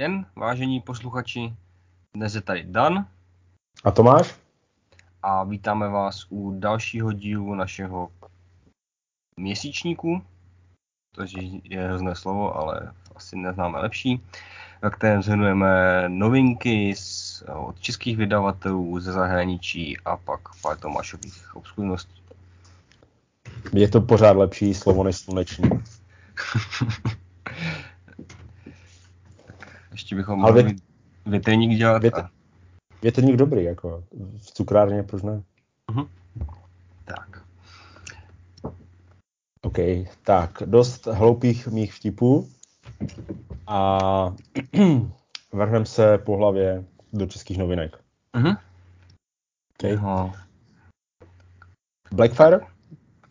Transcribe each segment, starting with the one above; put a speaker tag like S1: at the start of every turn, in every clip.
S1: Den, vážení posluchači. Dnes je tady Dan.
S2: A Tomáš?
S1: A vítáme vás u dalšího dílu našeho měsíčníku. To je hrozné slovo, ale asi neznáme lepší. Ve kterém zhrnujeme novinky z, od českých vydavatelů ze zahraničí a pak pár Tomášových obskurností.
S2: Je to pořád lepší slovo než slunečný.
S1: Ještě bychom Ale mohli větrník dělat. Větr, a...
S2: Větrník dobrý, jako v cukrárně, proč ne?
S1: Uh-huh. Tak.
S2: OK, tak, dost hloupých mých vtipů a vrhneme se po hlavě do českých novinek.
S1: Uh-huh.
S2: Okay. Uh-huh. Blackfire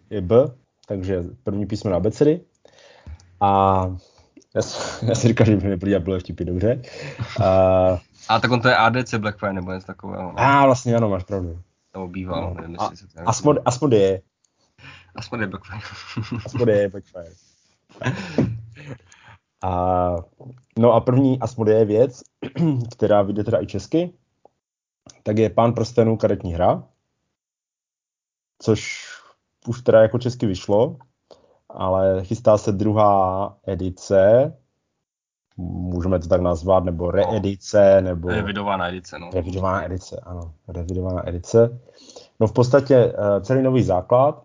S2: je B, takže první písmo na abecedy. A já, já si říkal, že by mi neprý bylo vtipy, dobře.
S1: A, a tak on to je ADC Blackfire nebo něco takového.
S2: No. A vlastně ano, máš pravdu.
S1: To bývalo, no. nevím,
S2: jestli se to Asmod, Asmodee.
S1: Asmodee Blackfire.
S2: Asmodee Blackfire. A, no a první Asmodee věc, která vyjde teda i česky, tak je Pán prstenů karetní hra, což už teda jako česky vyšlo, ale chystá se druhá edice, můžeme to tak nazvat, nebo reedice, nebo...
S1: Revidovaná edice, no.
S2: Revidovaná edice, ano, revidovaná edice. No v podstatě eh, celý nový základ,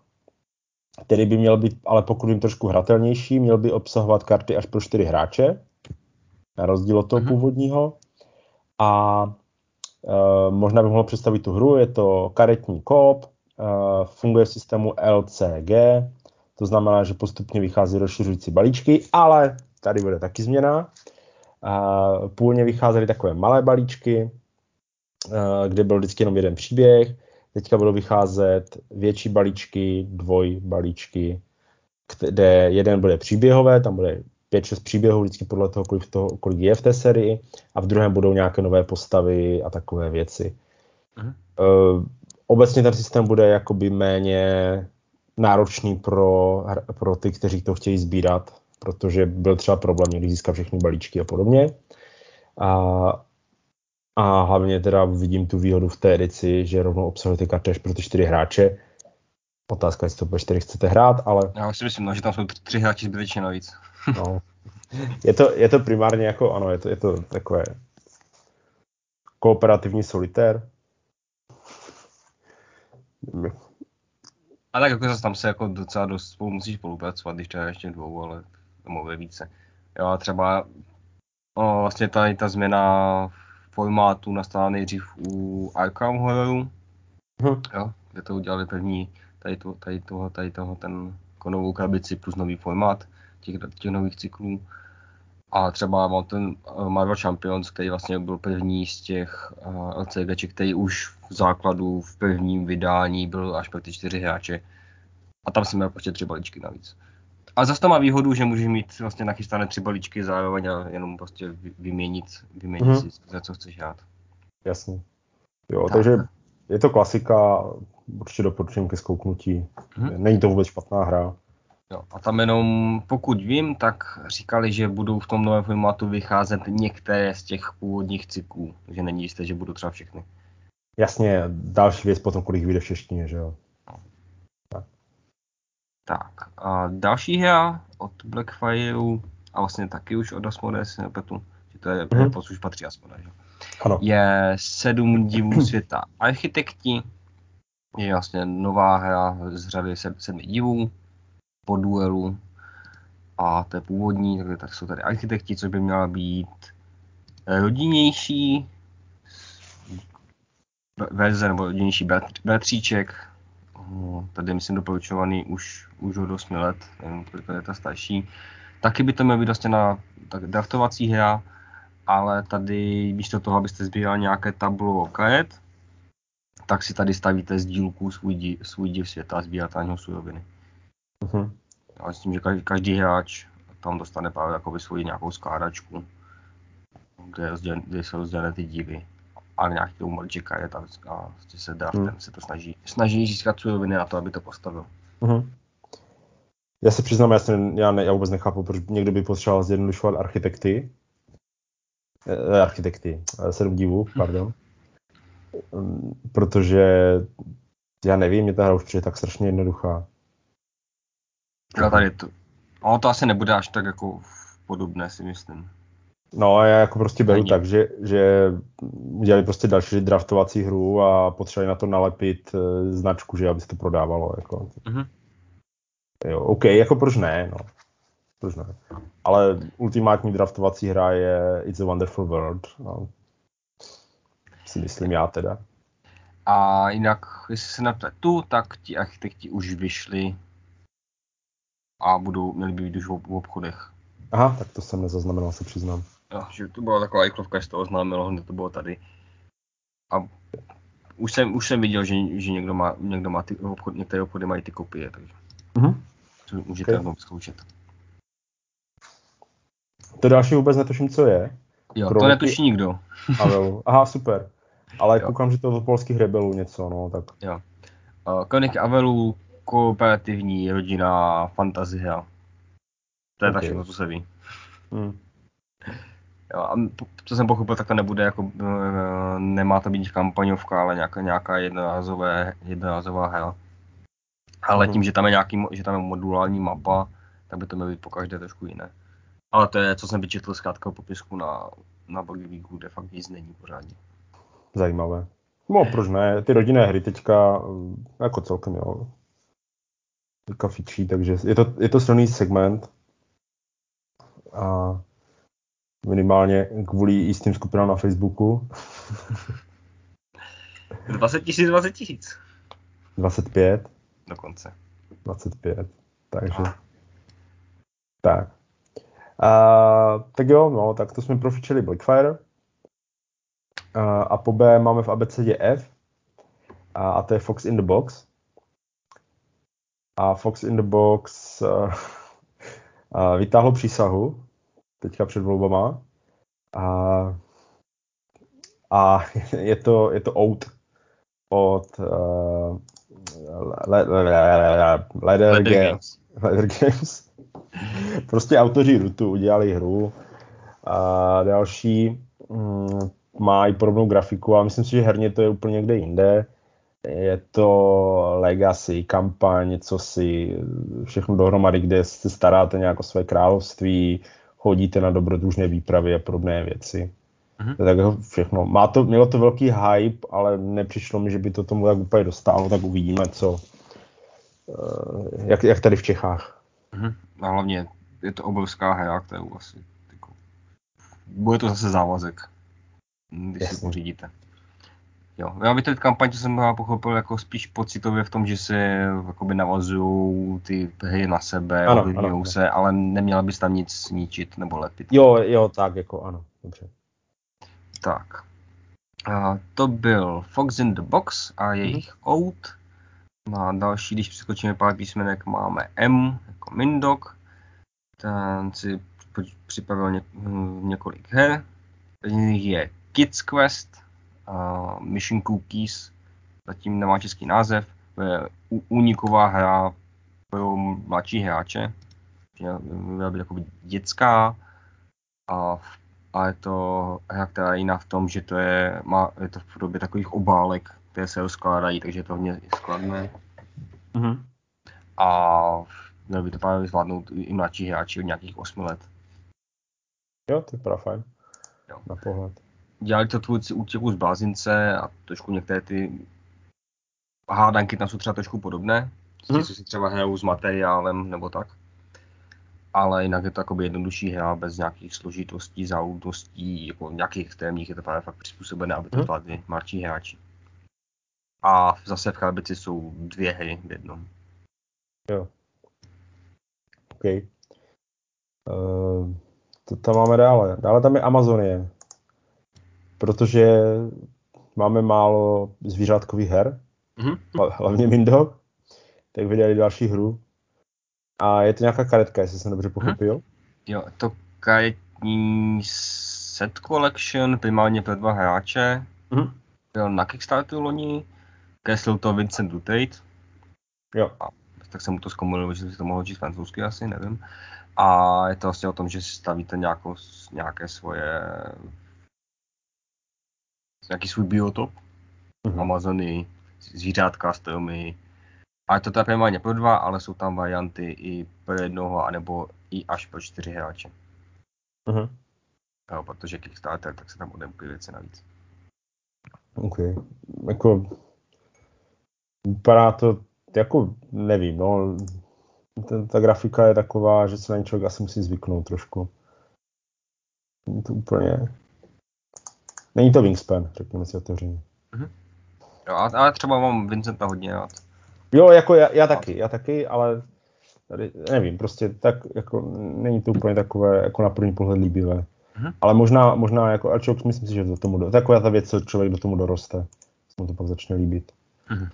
S2: který by měl být, ale pokud jim trošku hratelnější, měl by obsahovat karty až pro čtyři hráče, na rozdíl od toho mm-hmm. původního. A uh, možná bych mohl představit tu hru, je to karetní kop, uh, funguje v systému LCG, to znamená, že postupně vychází rozšiřující balíčky, ale tady bude taky změna. Původně vycházely takové malé balíčky, uh, kde byl vždycky jenom jeden příběh, Teďka budou vycházet větší balíčky, dvoj balíčky, kde jeden bude příběhové, tam bude 5-6 příběhů, vždycky podle toho kolik, toho, kolik je v té sérii, a v druhém budou nějaké nové postavy a takové věci. Uh, obecně ten systém bude jakoby méně náročný pro, pro ty, kteří to chtějí sbírat, protože byl třeba problém někdy získat všechny balíčky a podobně. A a hlavně teda vidím tu výhodu v té edici, že rovnou obsahuje ty karty až pro ty čtyři hráče. Otázka, jestli to po čtyři chcete hrát, ale...
S1: Já si myslím, no, že tam jsou tři hráči zbytečně navíc.
S2: no. Je to, je to primárně jako, ano, je to, je to takové kooperativní solitér.
S1: A tak jako zase tam se jako docela dost spolu musíš spolupracovat, když to je ještě dvou, ale to více. Jo a třeba no, vlastně tady ta změna formátu nastala nejdřív u Arkham Horroru, hm. jo, kde to udělali první tady, to, tady, toho, tady toho, ten jako novou krabici plus nový formát těch, těch nových cyklů. A třeba mám ten eh, Marvel Champions, který vlastně byl první z těch eh, LCG, který už v základu v prvním vydání byl až pro ty čtyři hráče. A tam jsem měl prostě tři balíčky navíc. A zase to má výhodu, že můžeš mít vlastně nachystané tři balíčky zároveň a jenom prostě vyměnit, vyměnit mm-hmm. si, za co chceš hrát.
S2: Jasně. Jo, tak. takže je to klasika, určitě doporučím ke zkouknutí. Mm-hmm. Není to vůbec špatná hra.
S1: Jo, a tam jenom, pokud vím, tak říkali, že budou v tom novém formátu vycházet některé z těch původních cyklů, takže není jisté, že budou třeba všechny.
S2: Jasně, další věc potom, kolik vyjde v češtině, že jo.
S1: Tak a další hra od Blackfireu a vlastně taky už od Asmodee si nepletu, že to je, mm-hmm. už patří Asmodee, že? Ano. je sedm divů světa architekti, je vlastně nová hra z řady sedmi divů po duelu a je původní, takže tak jsou tady architekti, což by měla být rodinnější verze nebo rodinnější bratříček No, tady myslím doporučovaný už, už od 8 let, nevím, kolik je ta starší. Taky by to mělo být vlastně na tak, draftovací hra, ale tady místo toho, abyste sbírali nějaké tablo karet, tak si tady stavíte z dílků svůj, svůj div světa a něho suroviny. Uh-huh. Já myslím, že každý, každý hráč tam dostane právě jakoby svoji nějakou skládačku, kde, kde jsou rozdělené ty díly ale nějaký tomu maliček je tam a prostě se draftem hmm. se to snaží, snaží získat suroviny na to, aby to postavil.
S2: Hmm. Já se přiznám, já, jsem, já, ne, já vůbec nechápu, proč někdo by potřeboval zjednodušovat architekty. eh, architekty, eh, sedm divů, pardon. Mm, protože já nevím, mě ta hra už přijde tak strašně jednoduchá.
S1: Já tady to, ono to asi nebude až tak jako podobné, si myslím.
S2: No a já jako prostě beru Není. tak, že, že udělali prostě další draftovací hru a potřebovali na to nalepit e, značku, že aby se to prodávalo. Jako. Mm-hmm. Jo, OK, jako proč ne, no. Proč ne. Ale ultimátní draftovací hra je It's a Wonderful World. No. Si myslím já teda.
S1: A jinak, jestli se nepletu, tak ti architekti už vyšli a budou, měli by být už v obchodech.
S2: Aha, tak to jsem nezaznamenal, se přiznám.
S1: Jo, že to byla taková iklovka, že to oznámilo, hned to bylo tady. A už jsem, už jsem viděl, že, že někdo má, někdo má ty obchod, některé obchody mají ty kopie, takže mm-hmm. to můžete okay. zkoušet.
S2: To další vůbec netuším, co je.
S1: Jo, Pro to netuší nikdo.
S2: Aha, super. Ale jo. koukám, že to je od polských rebelů něco, no, tak.
S1: Jo. Uh, Konik Avelu, kooperativní rodina, fantazie. To je okay. všechno, co se ví. Hmm. Jo, a co jsem pochopil, tak to nebude jako, nemá to být kampaňovka, ale nějaká, nějaká jednorázové, jednorázová hra. Ale mm. tím, že tam je nějaký, že tam je modulální mapa, tak by to mělo být po každé trošku jiné. Ale to je, co jsem vyčetl z krátkého popisku na, na Buggy kde fakt nic není pořádně.
S2: Zajímavé. No, proč ne? Ty rodinné hry teďka jako celkem, jo. Teďka fičí, takže je to, je to silný segment. A minimálně kvůli jistým skupinám na Facebooku.
S1: 20 tisíc, 20 tisíc.
S2: 25.
S1: Dokonce.
S2: 25. Takže. A. Tak. A, tak jo, no, tak to jsme profičili Blackfire. A, a po B máme v abecedě F. A, a to je Fox in the Box. A Fox in the Box a, a vytáhl přísahu teďka před volbama. A, a je to, je to out od uh, Leather Games. Leather Games. prostě autoři Rutu udělali hru a další mm, má i podobnou grafiku, a myslím si, že herně to je úplně někde jinde. Je to legacy, kampaň, něco si, všechno dohromady, kde se staráte nějak o své království, chodíte na dobrodružné výpravy a podobné věci. Mm-hmm. Tak jako všechno. Má to, mělo to velký hype, ale nepřišlo mi, že by to tomu tak úplně dostalo, tak uvidíme, co, eh, jak, jak tady v Čechách.
S1: Mm-hmm. A hlavně je to obrovská hra, kterou asi jako, bude to zase závazek, když Jasně. si pořídíte. Jo, já bych teď kampaň, co jsem pochopil, jako spíš pocitově v tom, že se jakoby navazují ty hry na sebe, ovlivňují se, ale neměla bys tam nic ničit nebo lepit.
S2: Jo, jo, tak jako ano, dobře.
S1: Tak. A to byl Fox in the Box a jejich mm-hmm. Out. Na další, když přeskočíme pár písmenek, máme M jako Mindok. Ten si připravil ně, několik her. Z nich je Kids Quest, uh, Mission Cookies, zatím nemá český název, je úniková hra pro mladší hráče, měla být jako dětská a, a je to hra, která je jiná v tom, že to je, má, je to v podobě takových obálek, které se rozkládají, takže je to hodně skladné. Mm-hmm. A měl by to právě zvládnout i mladší hráči od nějakých 8 let.
S2: Jo, to je fajn. Jo. Na pohled
S1: dělali to tvůrci útěku z blázince a trošku některé ty hádanky tam jsou třeba trošku podobné, hmm. co si třeba hrajou s materiálem nebo tak. Ale jinak je to jakoby jednodušší hra bez nějakých složitostí, záudností, jako nějakých extrémních, je to právě fakt přizpůsobené, aby to hmm. zvládli mladší hráči. A zase v krabici jsou dvě hry v jednom.
S2: Jo. OK. Uh, to tam máme dále. Dále tam je Amazonie protože máme málo zvířátkových her, mm-hmm. hlavně Mindo, tak vydali další hru. A je to nějaká karetka, jestli jsem dobře pochopil. Mm-hmm.
S1: Jo, to karetní set collection, primárně pro dva hráče. Mm-hmm. Byl na Kickstarteru loni, kreslil to Vincent Dutate.
S2: Jo.
S1: A, tak jsem mu to zkomunil, že si to mohl číst francouzsky asi, nevím. A je to vlastně o tom, že si stavíte nějakou, nějaké svoje nějaký svůj biotop, mm-hmm. Amazony, zvířátka, stromy. A to teda primárně pro dva, ale jsou tam varianty i pro jednoho, anebo i až pro čtyři hráče.
S2: Mhm.
S1: Jo, protože Kickstarter, tak se tam odemkují věci navíc.
S2: OK. Jako, vypadá to, jako, nevím, no, ta, ta grafika je taková, že se na člověk asi musí zvyknout trošku. To úplně, není to Wingspan, řekněme si otevřeně.
S1: Jo, a- ale třeba mám Vincenta hodně rád.
S2: Jo, jako já, já taky, já taky, ale tady, nevím, prostě tak, jako, není to úplně takové, jako na první pohled líbivé.
S1: Mhm.
S2: Ale možná, možná, jako, a člověk, myslím si, že do tomu, taková ta věc, co člověk do tomu doroste, se mu to pak začne líbit.
S1: Mhm.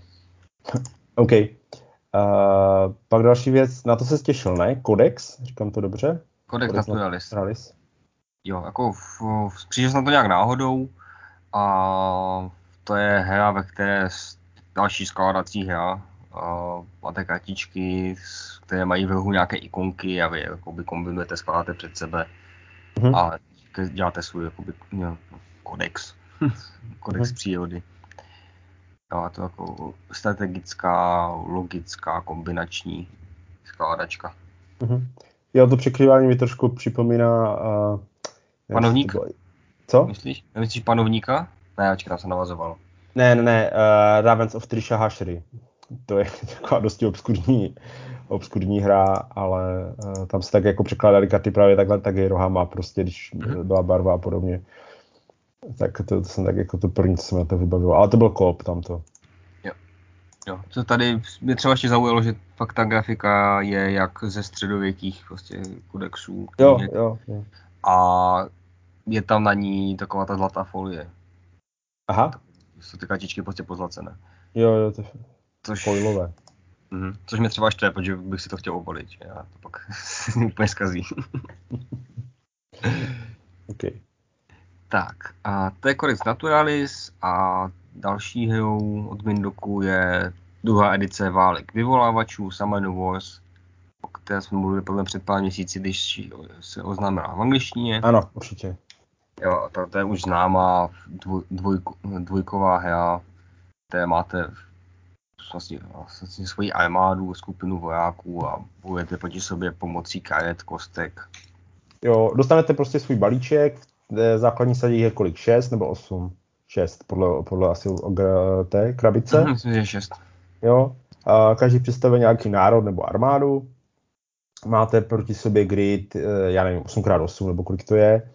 S2: OK. Uh, pak další věc, na to se těšil, ne? Codex, říkám to dobře?
S1: Codex Naturalis.
S2: Naturalis.
S1: Jo, jako v, v, přišel jsem na to nějak náhodou a to je hra, ve které další skládací hra. Máte kartičky, které mají v rohu nějaké ikonky a vy jakoby kombinujete, skládáte před sebe
S2: Mhm.
S1: a děláte svůj jakoby, jo, kodex. kodex
S2: Mhm.
S1: přírody. Jo, a to jako strategická, logická, kombinační skládačka.
S2: Mhm. Jo, to překrývání mi trošku připomíná... Uh,
S1: Panovník?
S2: Co?
S1: Myslíš? Myslíš panovníka? Ne, očkej, tam se navazovalo.
S2: Ne, ne, ne, uh, Ravens of Trisha Hashery. To je taková dosti obskurní, obskurní hra, ale uh, tam se tak jako překládaly karty právě takhle taky rohama, prostě když
S1: Mhm.
S2: byla barva a podobně. Tak to, to jsem tak jako to první, co na to vybavilo. Ale to byl kop tamto.
S1: Jo, co tady mě třeba ještě zaujalo, že fakt ta grafika je jak ze středověkých prostě kodexů.
S2: Jo, jo, jo.
S1: A je tam na ní taková ta zlatá folie.
S2: Aha,
S1: Jsou ty kartičky prostě pozlacené.
S2: jo, jo, to je
S1: Což,
S2: foilové.
S1: mhm, což mě třeba štve, protože bych si to chtěl obalit. Já to pak úplně zkazí.
S2: OK.
S1: tak, a to je Codex Naturalis a další hrou od Mindoku je druhá edice Válek vyvolávačů, Summoner Wars, o které jsme mluvili podle před pár měsíci, když se oznámila v angličtině.
S2: Ano, určitě.
S1: Jo, to, to je už známá dvoj, dvojko, dvojková hra, které máte vlastně, vlastně svoji armádu, skupinu vojáků a bojujete proti sobě pomocí karet, kostek.
S2: Jo, dostanete prostě svůj balíček, v základní sadě je kolik? 6 nebo 8? 6, podle, podle asi té krabice.
S1: Mhm, Myslím, že je šest.
S2: Jo. A každý představuje nějaký národ nebo armádu. Máte proti sobě grid, eh, já nevím, 8x8 nebo kolik to je.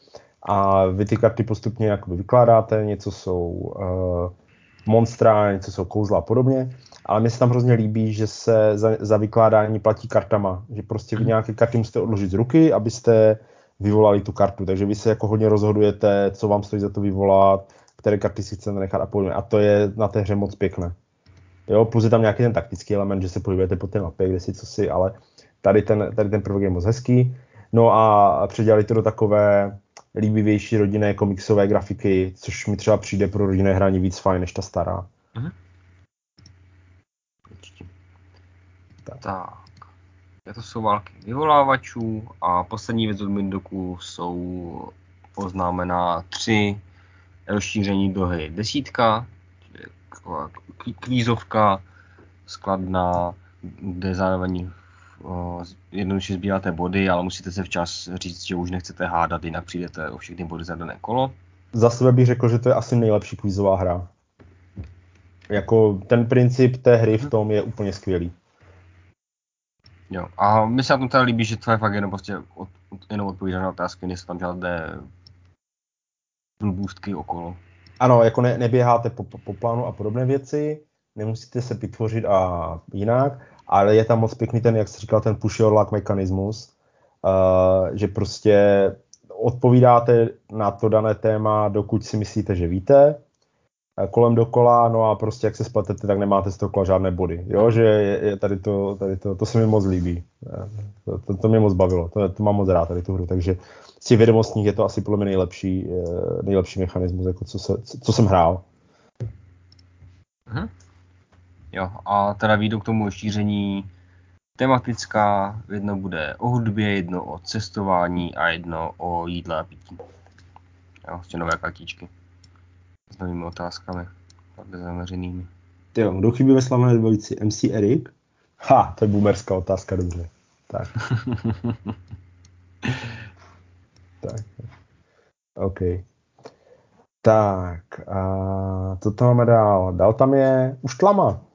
S2: A vy ty karty postupně jakoby vykládáte, něco jsou uh, monstra, něco jsou kouzla a podobně. Ale mně se tam hrozně líbí, že se za, za vykládání platí kartama. Že prostě vy nějaké karty musíte odložit z ruky, abyste vyvolali tu kartu. Takže vy se jako hodně rozhodujete, co vám stojí za to vyvolat, které karty si chcete nechat a podobně. A to je na té hře moc pěkné. Jo, plus je tam nějaký ten taktický element, že se pohybujete po té mapě, kde si co si, ale tady ten, tady ten prvek je moc hezký. No a předělali to do takové líbivější rodinné komiksové grafiky, což mi třeba přijde pro rodinné hraní víc fajn než ta stará.
S1: Určitě.
S2: Tak.
S1: Tak. Ja to jsou války vyvolávačů a poslední věc od Mindoku jsou oznámená tři rozšíření do hry. Desítka, kvízovka, skladná, kde zároveň o, jednoduše sbíráte body, ale musíte se včas říct, že už nechcete hádat, jinak přijdete o všechny body za dané kolo.
S2: Za sebe bych řekl, že to je asi nejlepší kvízová hra. Jako ten princip té hry v tom je úplně skvělý.
S1: Jo. A mi se na tom teda líbí, že to je fakt jenom prostě od, jenom odpovídat na otázky, nejsou tam žádné blbůstky okolo.
S2: Ano, jako ne, neběháte po, po, po plánu a podobné věci, nemusíte se vytvořit a jinak, ale je tam moc pěkný ten, jak jsi říkal, ten push your luck mechanismus, uh, že prostě odpovídáte na to dané téma, dokud si myslíte, že víte, a kolem dokola, no a prostě jak se spletete, tak nemáte z toho žádné body. Jo, že je, je tady, to, tady to, to se mi moc líbí. To, to, to mě moc bavilo, to, to mám moc rád tady tu hru, takže z těch vědomostních je to asi podle mě nejlepší, eh, nejlepší mechanismus, jako co, se, co, co jsem hrál.
S1: Mhm. Jo, a teda výjdu k tomu šíření tematická, jedno bude o hudbě, jedno o cestování a jedno o jídle a pití. Jo, ještě nové kartičky. s novými otázkami, takhle zaměřenými.
S2: Jo, kdo chybí ve slavné dvojici? MC Erik? Ha, to je boomerská otázka, dobře. Tak. tak. OK. Tak, a co tam máme dál? Dál tam je už tlama.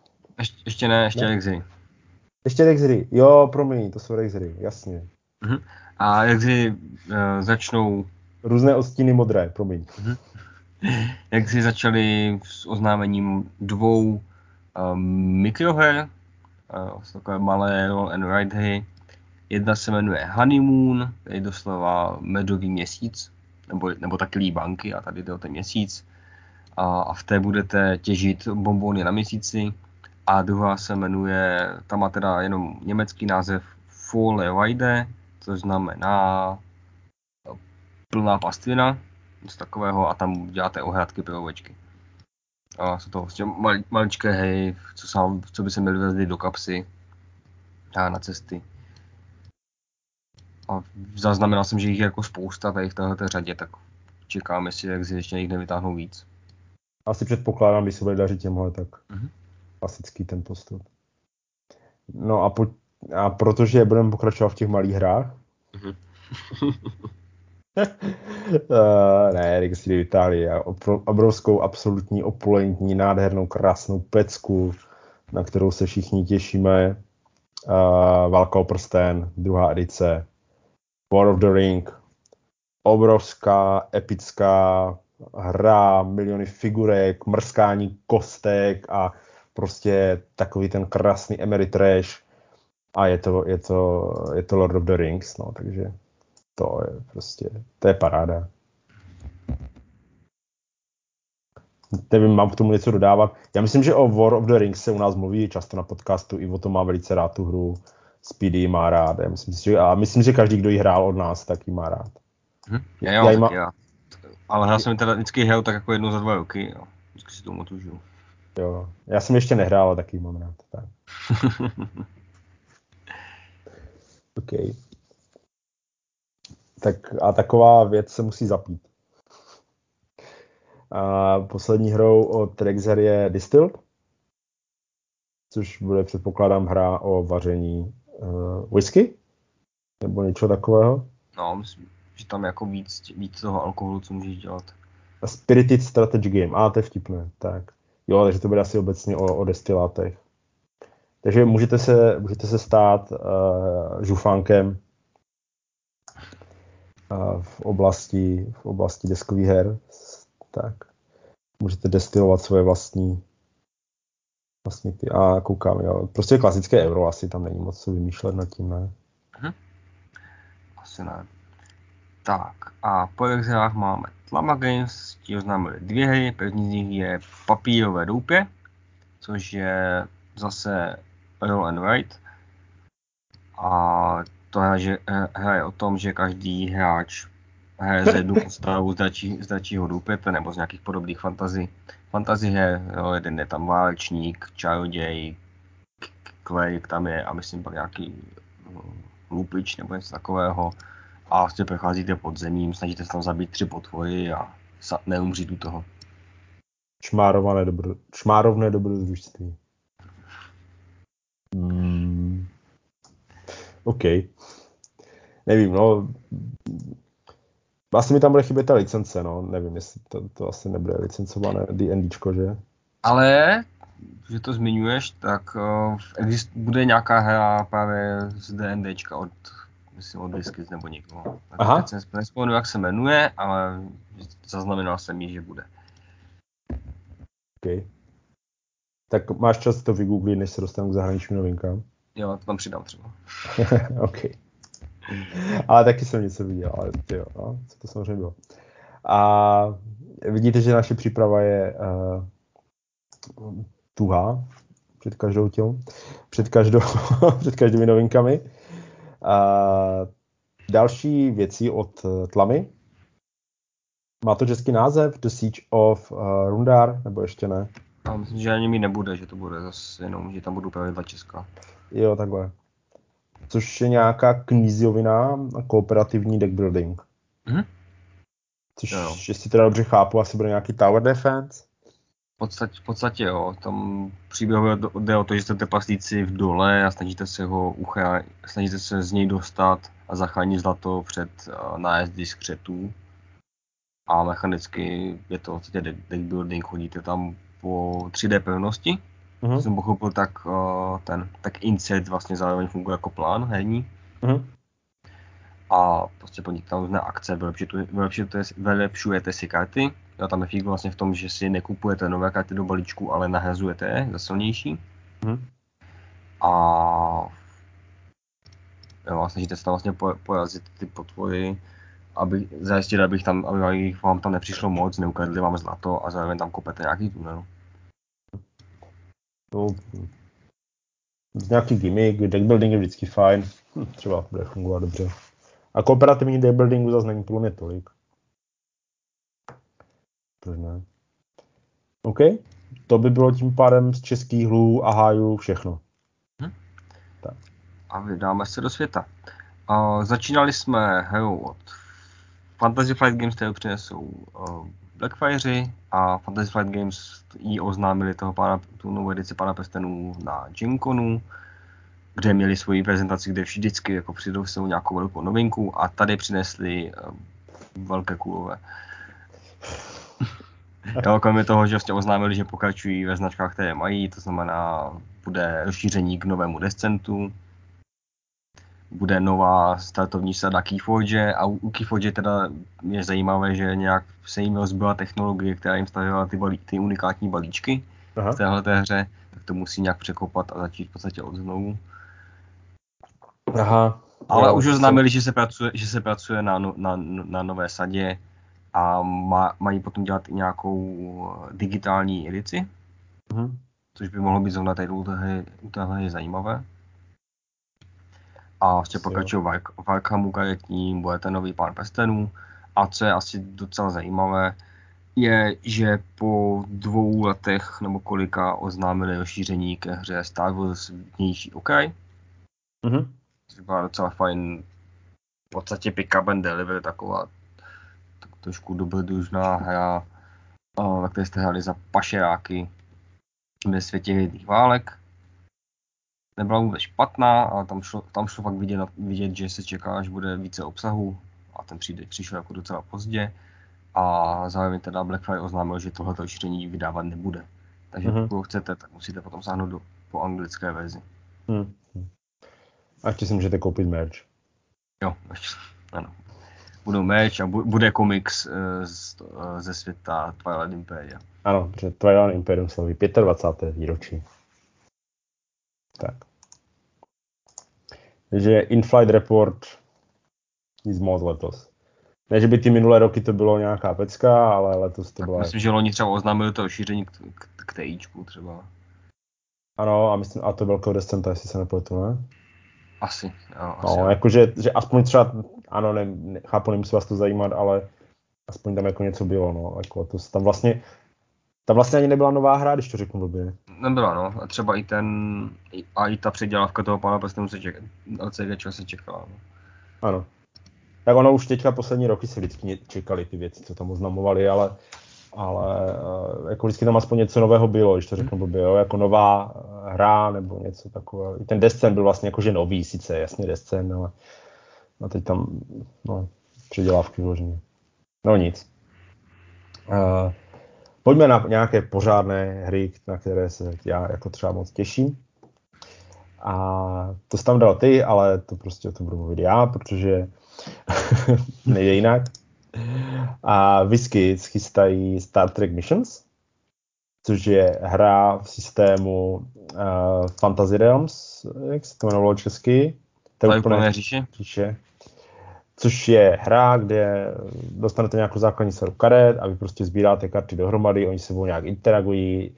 S1: Ještě, ještě ne, ještě ne. Exy.
S2: Ještě Rexry. Jo, promiň, to jsou Rexry, jasně.
S1: Uh-huh. A Rexy uh, začnou...
S2: Různé ostíny modré, promiň.
S1: Uh-huh. Jak si začali s oznámením dvou um, mikroher, uh, takové malé roll and ride hry. Jedna se jmenuje Honeymoon, je doslova medový měsíc, nebo, nebo taky banky a tady jde o ten měsíc. A, a v té budete těžit bombony na měsíci. A druhá se jmenuje, tam má teda jenom německý název Fole Weide, což znamená plná pastvina, něco takového a tam děláte ohradky pro ovečky. A jsou to vlastně mal, maličké hej, co, sám, co by se měly vezli do kapsy a na cesty. A zaznamenal jsem, že jich je jako spousta tady v této řadě, tak čekám, jestli jak si ještě někde vytáhnou víc.
S2: Asi předpokládám, když se bude dařit těmhle, tak mm-hmm. Klasický ten postup. No a, po, a protože budeme pokračovat v těch malých hrách, mm-hmm. uh, ne, Rick v Itálii a obrovskou, absolutní, opulentní, nádhernou, krásnou pecku, na kterou se všichni těšíme. Uh, Válka o prsten, druhá edice, War of the Ring, obrovská, epická hra, miliony figurek, mrskání kostek a prostě takový ten krásný Emery Trash a je to, je to, je to Lord of the Rings, no, takže to je prostě, to je paráda. Nevím, mám k tomu něco dodávat. Já myslím, že o War of the Rings se u nás mluví často na podcastu, Ivo to má velice rád tu hru, Speedy má rád. Já myslím, že, a myslím, že každý, kdo ji hrál od nás, tak ji má rád.
S1: Hm, já, jo, já, má... já. Ale hrál jsem teda vždycky hrál tak jako jednou za dva roky, jo. vždycky si tomu tužil.
S2: Jo, já jsem ještě nehrál, ale taky mám rád. Tak. OK tak a taková věc se musí zapít. A poslední hrou od Rexer je Distilled, což bude předpokládám hra o vaření uh, whisky, nebo něco takového.
S1: No, myslím, že tam jako víc, víc toho alkoholu, co můžeš dělat.
S2: A Spirited Strategy Game, a to je vtipné, tak. Jo, takže to bude asi obecně o, o destilátech. Takže můžete se, můžete se stát uh, žufánkem v oblasti, v oblasti deskových her, tak můžete destilovat svoje vlastní vlastně ty, a koukám, jo, prostě klasické euro, asi tam není moc co vymýšlet nad tím, ne?
S1: Mhm. Asi ne. Tak a po hrách máme Tlama Games, ti oznámili dvě hry, první z nich je Papírové doupě, což je zase roll and write. A to hraje, hraje o tom, že každý hráč hraje z jednu postavu z, dračí, z dračího důpěte nebo z nějakých podobných fantazí. Fantazí her, jo, jeden je tam válečník, čaroděj, klejk tam je a myslím pak nějaký no, lupič nebo něco takového. A vlastně procházíte pod zemím, snažíte se tam zabít tři potvory a neumřít u toho.
S2: Čmárované dobro, čmárovné dobrodružství. Hmm. OK. Nevím, no. Asi mi tam bude chybět ta licence, no. Nevím, jestli to, to asi nebude licencované D&Dčko, že?
S1: Ale, že to zmiňuješ, tak uh, exist, bude nějaká hra právě z D&Dčka od, myslím, od Biscuits nebo někoho. Aha. Teď jsem nespomenu, jak se jmenuje, ale zaznamenal jsem ji, že bude.
S2: OK. Tak máš čas to vygooglit, než se dostanu k zahraničním novinkám?
S1: Jo, to tam přidám třeba.
S2: OK. Ale taky jsem něco viděl, ale jo, no, co to samozřejmě bylo. A vidíte, že naše příprava je uh, tuhá před každou tím, před, každou, před každými novinkami. Další věci od Tlamy. Má to český název The Siege of uh, Rundar, nebo ještě ne?
S1: Já myslím, že ani mi nebude, že to bude zase jenom, že tam budou pravidla česká.
S2: Jo, takhle. Což je nějaká knízovina kooperativní deck building. Mm-hmm. Což, jo. jestli teda dobře chápu, asi bude nějaký tower defense.
S1: V podstatě, v podstatě jo, tam příběhově jde o to, že jste trpaslíci v dole a snažíte se ho uchránit, snažíte se z něj dostat a zachránit zlato před uh, nájezdy skřetů. A mechanicky je to v podstatě deck building, chodíte tam po 3D pevnosti, uh-huh. jsem pochopil, tak uh, ten, tak insert vlastně zároveň funguje jako plán herní. Uh-huh. A prostě podnikat tam různé akce, vylepšujete, vylepšujete si karty. Jo, tam je fík vlastně v tom, že si nekupujete nové karty do balíčku, ale nahrazujete je za silnější. Uh-huh. A jo, snažíte se tam vlastně porazit ty potvory, aby zajistit, abych tam, aby vám tam nepřišlo moc, neukradli vám zlato a zároveň tam kopete nějaký tunel.
S2: To, nějaký gimmick, deck building je vždycky fajn, hm, třeba bude fungovat dobře. A kooperativní deck buildingu zase není podle mě tolik. Proč ne? OK, to by bylo tím pádem z českých hlů a hájů všechno. Hm?
S1: Tak. A vydáme se do světa. Uh, začínali jsme hrou od Fantasy Flight Games, které přinesou uh, a Fantasy Flight Games jí oznámili toho pána, tu novou edici Pana prstenů na Genconu, kde měli svoji prezentaci, kde vždycky jako přidou se nějakou velkou novinku a tady přinesli uh, velké kulové. Jo, kromě toho, že vlastně oznámili, že pokračují ve značkách, které mají, to znamená, bude rozšíření k novému descentu, bude nová startovní sada Keyforge a u Keyforge teda je zajímavé, že nějak se jim rozbila technologie, která jim stavila ty, balí, ty unikátní balíčky Aha. v téhle té hře, tak to musí nějak překopat a začít v podstatě od znovu. Aha. Ale jo, už oznámili, že se pracuje, že se pracuje na, no, na, na nové sadě a má, mají potom dělat i nějakou digitální edici, uh-huh. což by mohlo být zrovna tady u téhle zajímavé a vlastně pokračují v Arkhamu karetním, bude ten nový pán prstenů. A co je asi docela zajímavé, je, že po dvou letech nebo kolika oznámili rozšíření ke hře Star Wars vnější okraj. Mm-hmm. Což byla docela fajn, v podstatě pick up and deliver, taková tak trošku dobrodružná hra, ve které jste hráli za pašeráky ve světě hvězdných válek nebyla vůbec špatná, ale tam šlo, tam šlo fakt vidět, vidět, že se čeká, až bude více obsahu a ten přijde, přišel jako docela pozdě a zároveň teda Blackfire oznámil, že tohle rozšíření vydávat nebude. Takže mm-hmm. pokud chcete, tak musíte potom sáhnout do, po anglické verzi. Mm.
S2: A ještě si můžete koupit merch.
S1: Jo, ano. Budou merch a bude komiks z, uh, ze světa Twilight Imperia.
S2: Ano, protože Twilight Imperium slaví 25. výročí. Tak. Takže in-flight report nic moc letos. Ne, že by ty minulé roky to bylo nějaká pecka, ale letos to bylo...
S1: Myslím, že loni třeba oznámili to šíření k, k, k TIčku třeba.
S2: Ano, a myslím, a to velkého descenta, jestli se nepletu, ne?
S1: Asi, jo.
S2: Asi no, jakože, že aspoň třeba, ano, ne, ne, chápu, nemusí vás to zajímat, ale aspoň tam jako něco bylo, no, jako to tam vlastně, tam vlastně ani nebyla nová hra, když to řeknu blbě.
S1: Nebyla, no. A třeba i ten, a i ta předělávka toho pána prstenů se čeká, LCG se čekala, no.
S2: Ano. Tak ono už teďka poslední roky se vždycky čekali ty věci, co tam oznamovali, ale, ale eh, jako vždycky tam aspoň něco nového bylo, když to řeknu blbě, jo, jako nová eh, hra nebo něco takového. I ten Descent byl vlastně jakože nový, sice jasně Descent, ale a teď tam, no, předělávky vloženě. No nic. Uh, Pojďme na nějaké pořádné hry, na které se já jako třeba moc těším. A to jsi tam dal ty, ale to prostě o tom budu mluvit já, protože nejde jinak. A Whisky chystají Star Trek Missions, což je hra v systému uh, Fantasy Realms, jak se to jmenovalo česky.
S1: To je úplně říše.
S2: říše což je hra, kde dostanete nějakou základní sadu karet a vy prostě sbíráte karty dohromady, oni se sebou nějak interagují,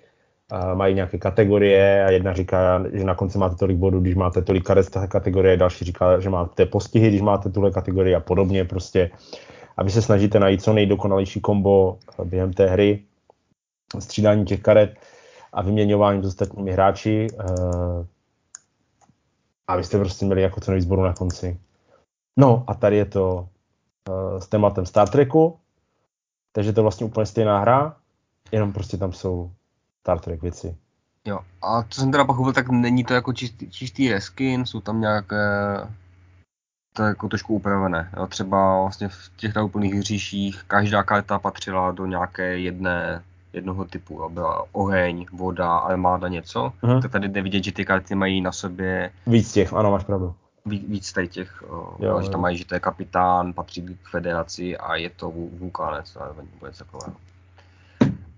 S2: mají nějaké kategorie a jedna říká, že na konci máte tolik bodů, když máte tolik karet z té kategorie, další říká, že máte postihy, když máte tuhle kategorii a podobně prostě. A vy se snažíte najít co nejdokonalejší kombo během té hry, střídání těch karet a vyměňování s ostatními hráči. Eh, a vy jste prostě měli jako co nejvíc bodů na konci. No a tady je to uh, s tématem Star Treku. takže to je vlastně úplně stejná hra, jenom prostě tam jsou Star Trek věci.
S1: Jo, a co jsem teda pochopil, tak není to jako čistý, čistý reskin, jsou tam nějaké to je jako trošku upravené. Jo. Třeba vlastně v těch úplných říších každá karta patřila do nějaké jedné, jednoho typu. Jo. Byla oheň, voda, armáda, něco. Uh-huh. Tak tady jde vidět, že ty karty mají na sobě...
S2: Víc těch, ano, máš pravdu.
S1: Víc, tady těch, jo, že tam mají, že to je kapitán, patří k federaci a je to vulkánec, nebo něco takového.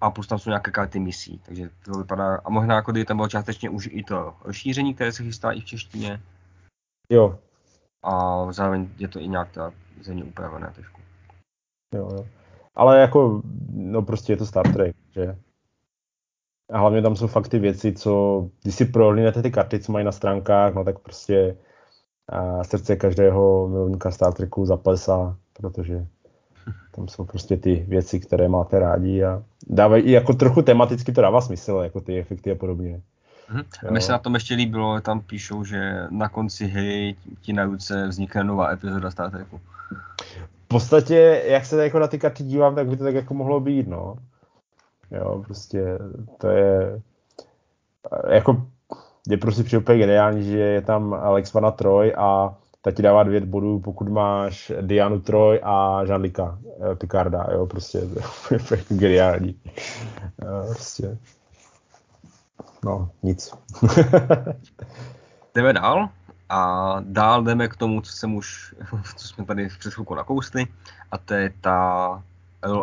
S1: A plus tam jsou nějaké karty misí, takže to vypadá, a možná jako kdyby tam bylo částečně už i to rozšíření, které se chystá i v češtině.
S2: Jo,
S1: a zároveň je to i nějak ta země upravené trošku.
S2: Jo, jo. Ale jako, no prostě je to Star Trek, že? A hlavně tam jsou fakt ty věci, co, když si prohlídnete ty karty, co mají na stránkách, no tak prostě srdce každého milovníka Star Treku zaplesá, protože tam jsou prostě ty věci, které máte rádi a dávají i jako trochu tematicky to dává smysl, jako ty efekty a podobně.
S1: Mhm. A mi se na tom ještě líbilo, tam píšou, že na konci hry ti na ruce vznikne nová epizoda Star Treku.
S2: V podstatě, jak se jako na ty karty dívám, tak by to tak jako mohlo být, no. Jo, prostě to je jako je prostě přijde geniální, že je tam Alex Vana Troy a ta ti dává dvě bodů, pokud máš Dianu Troy a Jean-Luca eh, Picarda, jo, prostě je geniální. prostě no nic.
S1: jdeme dál a dál jdeme k tomu, co jsem už, co jsme tady před chvilkou nakousli a to je ta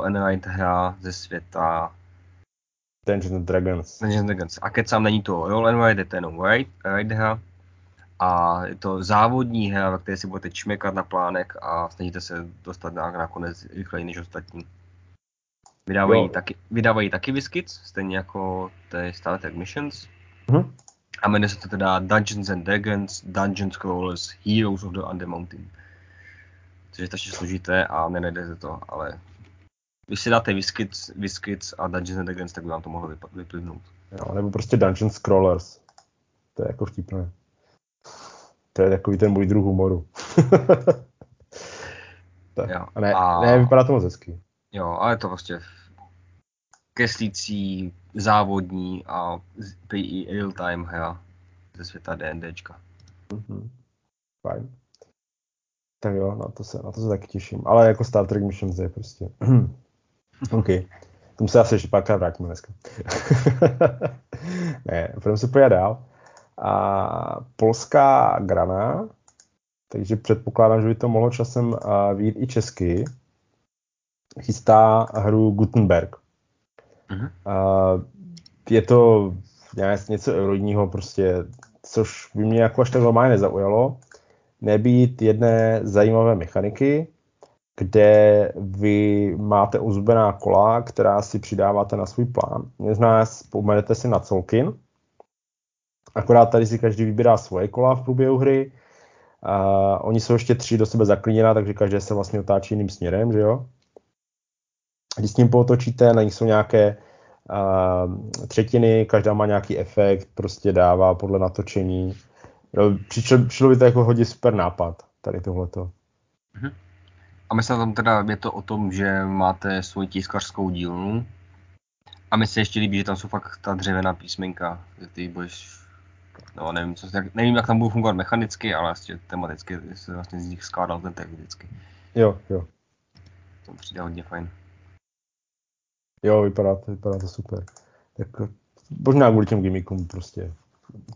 S1: Night hra ze světa
S2: Dungeons and Dragons.
S1: Dungeons and Dragons. A keď sám není to Roll and Ride, je to jenom Ride, ride hra. A je to závodní hra, ve které si budete čmekat na plánek a snažíte se dostat na, nakonec rychleji než ostatní. Vydávají, taky, vydávají taky Whiskits, stejně jako ty Star Trek Missions. Mm-hmm. A jmenuje se to teda Dungeons and Dragons, Dungeon Scrollers, Heroes of the Under Mountain. Což je strašně složité a nenajdete to, ale když si dáte Whiskits, Whiskits a Dungeons and Dragons, tak by vám to mohlo vyplivnout.
S2: Jo, nebo prostě Dungeon Scrollers. To je jako vtipné. To je takový ten můj druh humoru. tak. Jo, a ne, a... ne, vypadá to moc hezky.
S1: Jo, ale to prostě kreslící, závodní a i real-time hra ze světa D&Dčka. Mm-hmm.
S2: Fajn. Tak jo, na to, se, na to se taky těším. Ale jako Star Trek Missions je prostě... OK. Tomu se asi ještě párkrát vrátíme dneska. ne, budeme se pojít dál. A polská grana, takže předpokládám, že by to mohlo časem výjít i česky chystá hru Gutenberg. Uh-huh. Uh, je to něco euroidního prostě, což by mě jako až tak normálně nezaujalo. Nebýt jedné zajímavé mechaniky, kde vy máte uzbená kola, která si přidáváte na svůj plán. Možná vzpomenete si na Colkin, akorát tady si každý vybírá svoje kola v průběhu hry. Uh, oni jsou ještě tři do sebe zaklíněná, takže každý se vlastně otáčí jiným směrem, že jo? Když s ním pootočíte, na nich jsou nějaké uh, třetiny, každá má nějaký efekt, prostě dává podle natočení. Jo, přišlo by to jako hodně super nápad, tady tohleto.
S1: Uh-huh. A myslím tam teda, je to o tom, že máte svoji tiskařskou dílnu a mi se ještě líbí, že tam jsou fakt ta dřevěná písmenka, že ty budeš, no nevím, co, nevím, jak tam budou fungovat mechanicky, ale vlastně tematicky se vlastně z nich skládal ten text vždycky.
S2: Jo, jo.
S1: To přijde hodně fajn.
S2: Jo, vypadá to, vypadá to super. Tak možná kvůli těm gimmickům prostě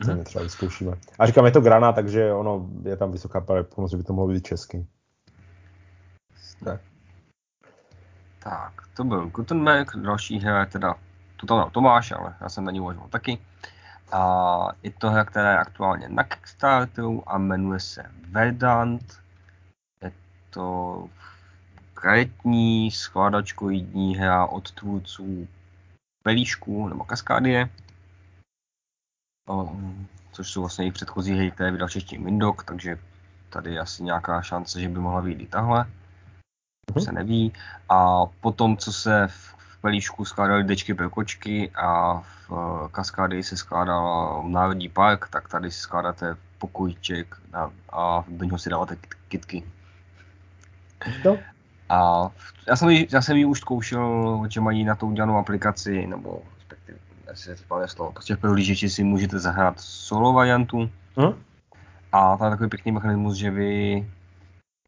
S2: to mm. třeba vyzkoušíme. A říkám, je to grana, takže ono je tam vysoká pravděpodobnost, že by to mohlo být česky.
S1: Tak. Tak, to byl Gutenberg, další hra je teda, to tam Tomáš, ale já jsem na ní uvažoval taky. A je to hra, která je aktuálně na Kickstarteru a jmenuje se Verdant. Je to karetní skládačkoidní hra od tvůrců Pelíšku nebo Kaskádie, což jsou vlastně jejich předchozí hry, které vydal Mindok, takže tady je asi nějaká šance, že by mohla být i tahle. Mm-hmm. se neví. A potom, co se v Pelíšku skládaly dečky pro kočky a v Kaskádii se skládal Národní park, tak tady si skládáte pokojček a do něho si dáváte kitky.
S2: No,
S1: A já jsem, já jsem ji už zkoušel, že mají na to udělanou aplikaci, nebo respektive, jestli se slovo, prostě v prohlížeči si můžete zahrát solo variantu. Hmm? A tam je takový pěkný mechanismus, že vy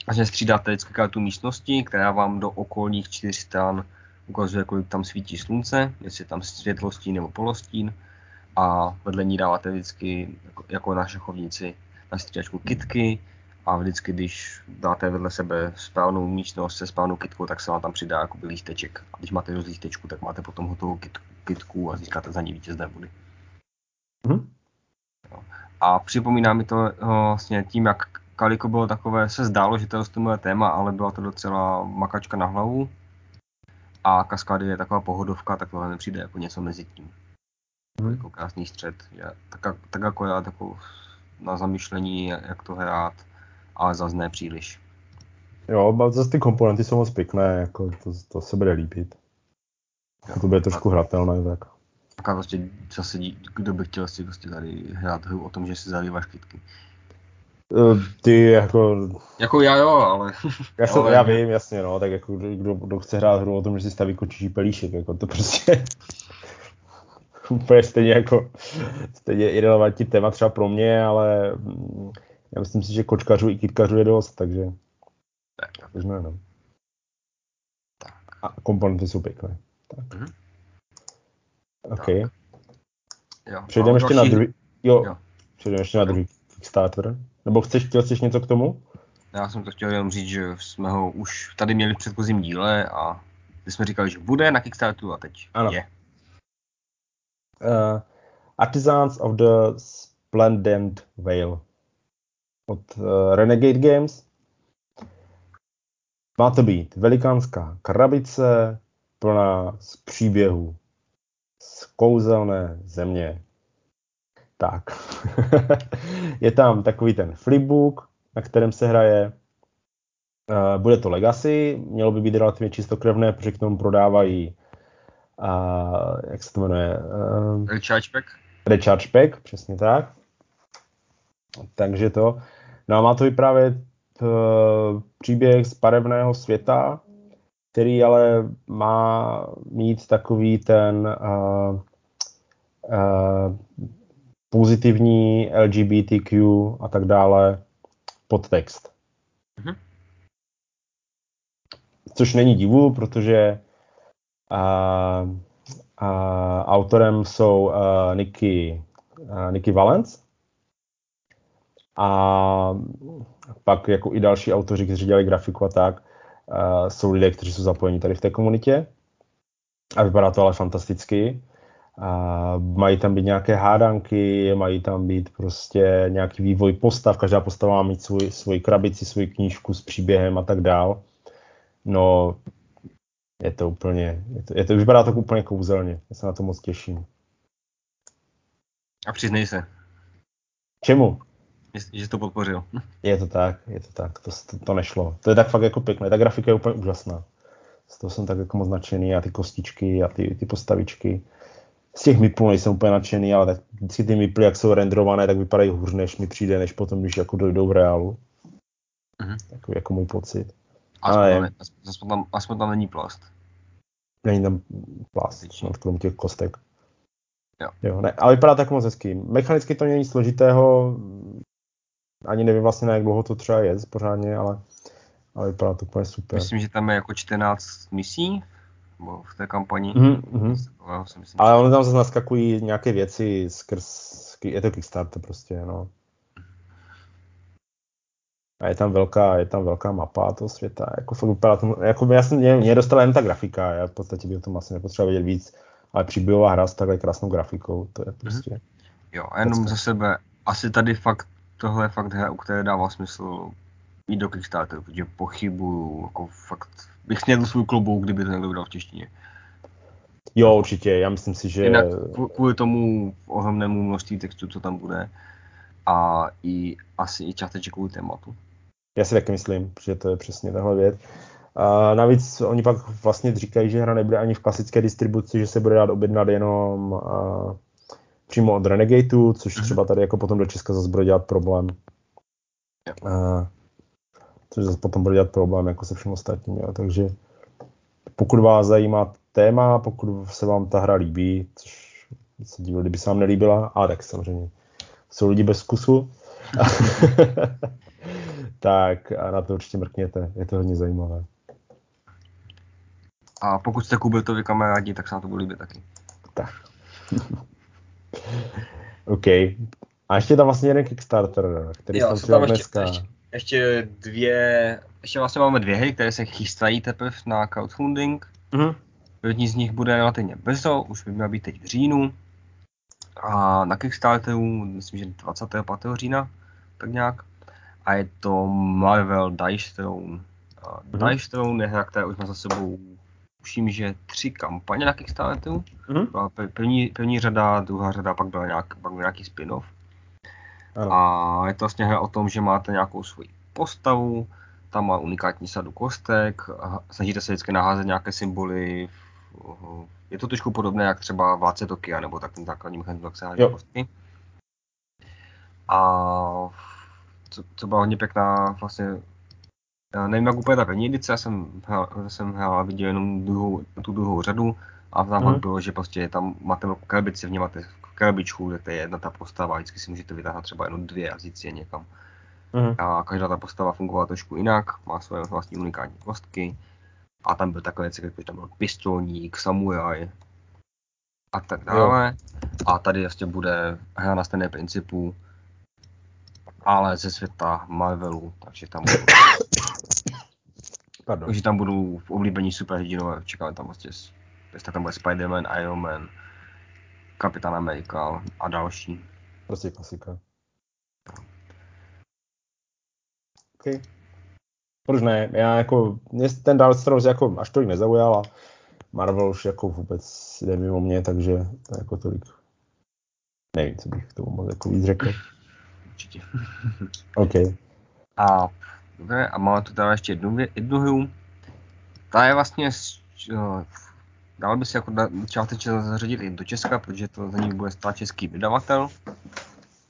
S1: vlastně střídáte vždycky kartu místnosti, která vám do okolních čtyř stran ukazuje, kolik tam svítí slunce, jestli je tam světlostín nebo polostín a vedle ní dáváte vždycky jako, jako na šachovnici na střídačku kitky a vždycky, když dáte vedle sebe správnou místnost se správnou kitkou, tak se vám tam přidá jako lísteček. A když máte dost lístečku, tak máte potom hotovou kit, kitku a získáte za ní vítězné body. Mm-hmm. A připomíná mi to vlastně tím, jak Kaliko bylo takové, se zdálo, že to je moje téma, ale byla to docela makačka na hlavu. A kaskády je taková pohodovka, tak tohle mi přijde jako něco mezi tím. Hmm. Jako krásný střed. Je, tak, tak jako já takovou na zamýšlení, jak to hrát, ale zase ne příliš.
S2: Jo, zase ty komponenty jsou moc pěkné, jako to, to se bude líbit. Jo, to bude trošku hratelné, tak.
S1: Tak a prostě zase, kdo by chtěl si prostě tady hrát hru o tom, že si zalíváš kytky.
S2: Eh, ty jako...
S1: Jako já jo, ale...
S2: Já, jsem, ale... já vím, jasně, no, tak jako kdo, kdo chce hrát hru o tom, že si staví kočičí pelíšek, jako to prostě... úplně stejně jako... Stejně irrelevantní téma třeba pro mě, ale mm, já myslím si, že kočkařů i kytkařů je dost, takže... Tak. Takže ne, no. Tak. A komponenty jsou pěkné. Tak. Mm-hmm. OK. Tak. Jo, Přejdeme ještě další... na druhý... Jo, jo. Přejdeme ještě na druhý Kickstarter. Nebo chceš, chtěl jsi něco k tomu?
S1: Já jsem to chtěl jenom říct, že jsme ho už tady měli v předchozím díle a my jsme říkali, že bude na Kickstarteru a teď ano. je.
S2: Uh, Artisans of the Splendid Veil od uh, Renegade Games. Má to být velikánská krabice plná z příběhů z kouzelné země. Tak. je tam takový ten flipbook, na kterém se hraje. Uh, bude to Legacy, mělo by být relativně čistokrevné, protože k tomu prodávají jak se to jmenuje?
S1: Uh, Recharge Pack.
S2: Recharge Pack, přesně tak. Takže to. No a má to vyprávět uh, příběh z barevného světa, který ale má mít takový ten uh, uh, pozitivní LGBTQ a tak dále podtext. Mm-hmm. Což není divu, protože uh, uh, autorem jsou uh, Nicky, uh, Nicky Valence a pak jako i další autoři, kteří dělají grafiku a tak, uh, jsou lidé, kteří jsou zapojeni tady v té komunitě. A vypadá to ale fantasticky. A mají tam být nějaké hádanky, mají tam být prostě nějaký vývoj postav, každá postava má mít svůj, svůj krabici, svůj knížku s příběhem a tak dál. No, je to úplně, je to, je to, vypadá to úplně kouzelně, já se na to moc těším.
S1: A přiznej se.
S2: Čemu?
S1: Že jsi to podpořil.
S2: Je to tak, je to tak, to, to, to nešlo. To je tak fakt jako pěkné, ta grafika je úplně úžasná. Z toho jsem tak jako moc nadšený a ty kostičky a ty, ty postavičky z těch miplů nejsem úplně nadšený, ale tak vždycky ty miply, jak jsou renderované, tak vypadají hůř, než mi přijde, než potom, když jako dojdou v reálu. Mm-hmm. Takový jako můj pocit.
S1: Aspoň, ale, tam, je, aspoň, tam, aspoň tam není plast.
S2: Není tam plast, no, krom těch kostek. Jo. jo ne, ale vypadá tak moc hezky. Mechanicky to není složitého, ani nevím vlastně, na jak dlouho to třeba je pořádně, ale, ale vypadá to úplně super.
S1: Myslím, že tam je jako 14 misí v té kampani. Mm-hmm.
S2: Si myslím, Ale ono tam zase naskakují nějaké věci skrz, je to Kickstarter prostě, no. A je tam velká, je tam velká mapa toho světa, jako fakt vypadá to, jako já jsem, mě, mě dostala jen ta grafika, já v podstatě bych o tom asi nepotřeboval vědět víc, ale příběhová hra s takhle krásnou grafikou, to je prostě... Mm-hmm.
S1: Jo, a jenom za sebe, asi tady fakt, tohle je fakt hra, u které dává smysl jít do Kickstarteru, protože pochybuju, jako fakt bych snědl svůj klobouk, kdyby to někdo v češtině.
S2: Jo, určitě, já myslím si, že...
S1: Jinak kvůli tomu ohromnému množství textu, co tam bude a i asi i částečně kvůli tématu.
S2: Já si taky myslím, že to je přesně tahle věc. A navíc oni pak vlastně říkají, že hra nebude ani v klasické distribuci, že se bude dát objednat jenom a, přímo od Renegateu, což mm-hmm. třeba tady jako potom do Česka zase bude dělat problém. A, což zase potom bude dělat problém jako se všem ostatním. Jo. Takže pokud vás zajímá téma, pokud se vám ta hra líbí, což se divil, kdyby se vám nelíbila, a tak samozřejmě jsou lidi bez vkusu, tak a na to určitě mrkněte, je to hodně zajímavé.
S1: A pokud jste Kubiltovi kamarádi, tak se na to bude líbit taky.
S2: Tak. OK. A ještě tam vlastně jeden Kickstarter, který
S1: Jo,
S2: jsem přidal
S1: ještě,
S2: dneska.
S1: ještě, ještě dvě, ještě vlastně máme dvě hry, které se chystají teprve na crowdfunding.
S2: Mhm.
S1: První z nich bude relativně brzo, už by měla být teď v říjnu. A na Kickstarteru, myslím, že 25. října, tak nějak. A je to Marvel Dice Throne. A
S2: Mhm.
S1: Dice Throne je hra, která už má za sebou, tuším, že tři kampaně na Kickstarteru.
S2: Mhm.
S1: Byla pr- první, první řada, druhá řada, pak byl nějak, pak byl nějaký spin-off.
S2: Ano.
S1: A je to vlastně hra o tom, že máte nějakou svoji postavu, tam má unikátní sadu kostek, snažíte se vždycky naházet nějaké symboly. Je to trošku podobné jak třeba Vládce Tokia, nebo tak ten základní mechanismus, jak se
S2: Jo.
S1: kostky. A co, co byla hodně pěkná, vlastně, já nevím jak úplně ta první edice, já jsem, já jsem hrál a viděl jenom druhou, tu druhou řadu a tam
S2: Mhm.
S1: mm. bylo, že prostě tam máte velkou krabici, v ní máte krabičku, kde to je jedna ta postava, a vždycky si můžete vytáhnout třeba jenom dvě a vzít si je někam.
S2: Mhm.
S1: A každá ta postava fungovala trošku jinak, má svoje vlastní unikátní kostky. A tam byl takové věci, jako tam byl pistolník, samuraj a tak dále. A tady vlastně bude hra na stejné principu, ale ze světa Marvelu, takže tam budou,
S2: Pardon.
S1: takže tam budou v oblíbení superhrdinové, čekáme tam vlastně, tak tam bude Spider-Man, Iron Man, Kapitán Amerika a další.
S2: Prostě klasika. OK. Proč ne? Já jako, mě ten Dark Souls jako až tolik nezaujal a Marvel už jako vůbec jde mimo mě, takže to jako tolik nevím, co bych k tomu moc jako víc řekl.
S1: Určitě.
S2: OK.
S1: A, dobře, a máme tu teda ještě jednu, jednu hru. Ta je vlastně, eh, dal by se jako částečně zařadit i do Česka, protože to za ní bude stát český vydavatel.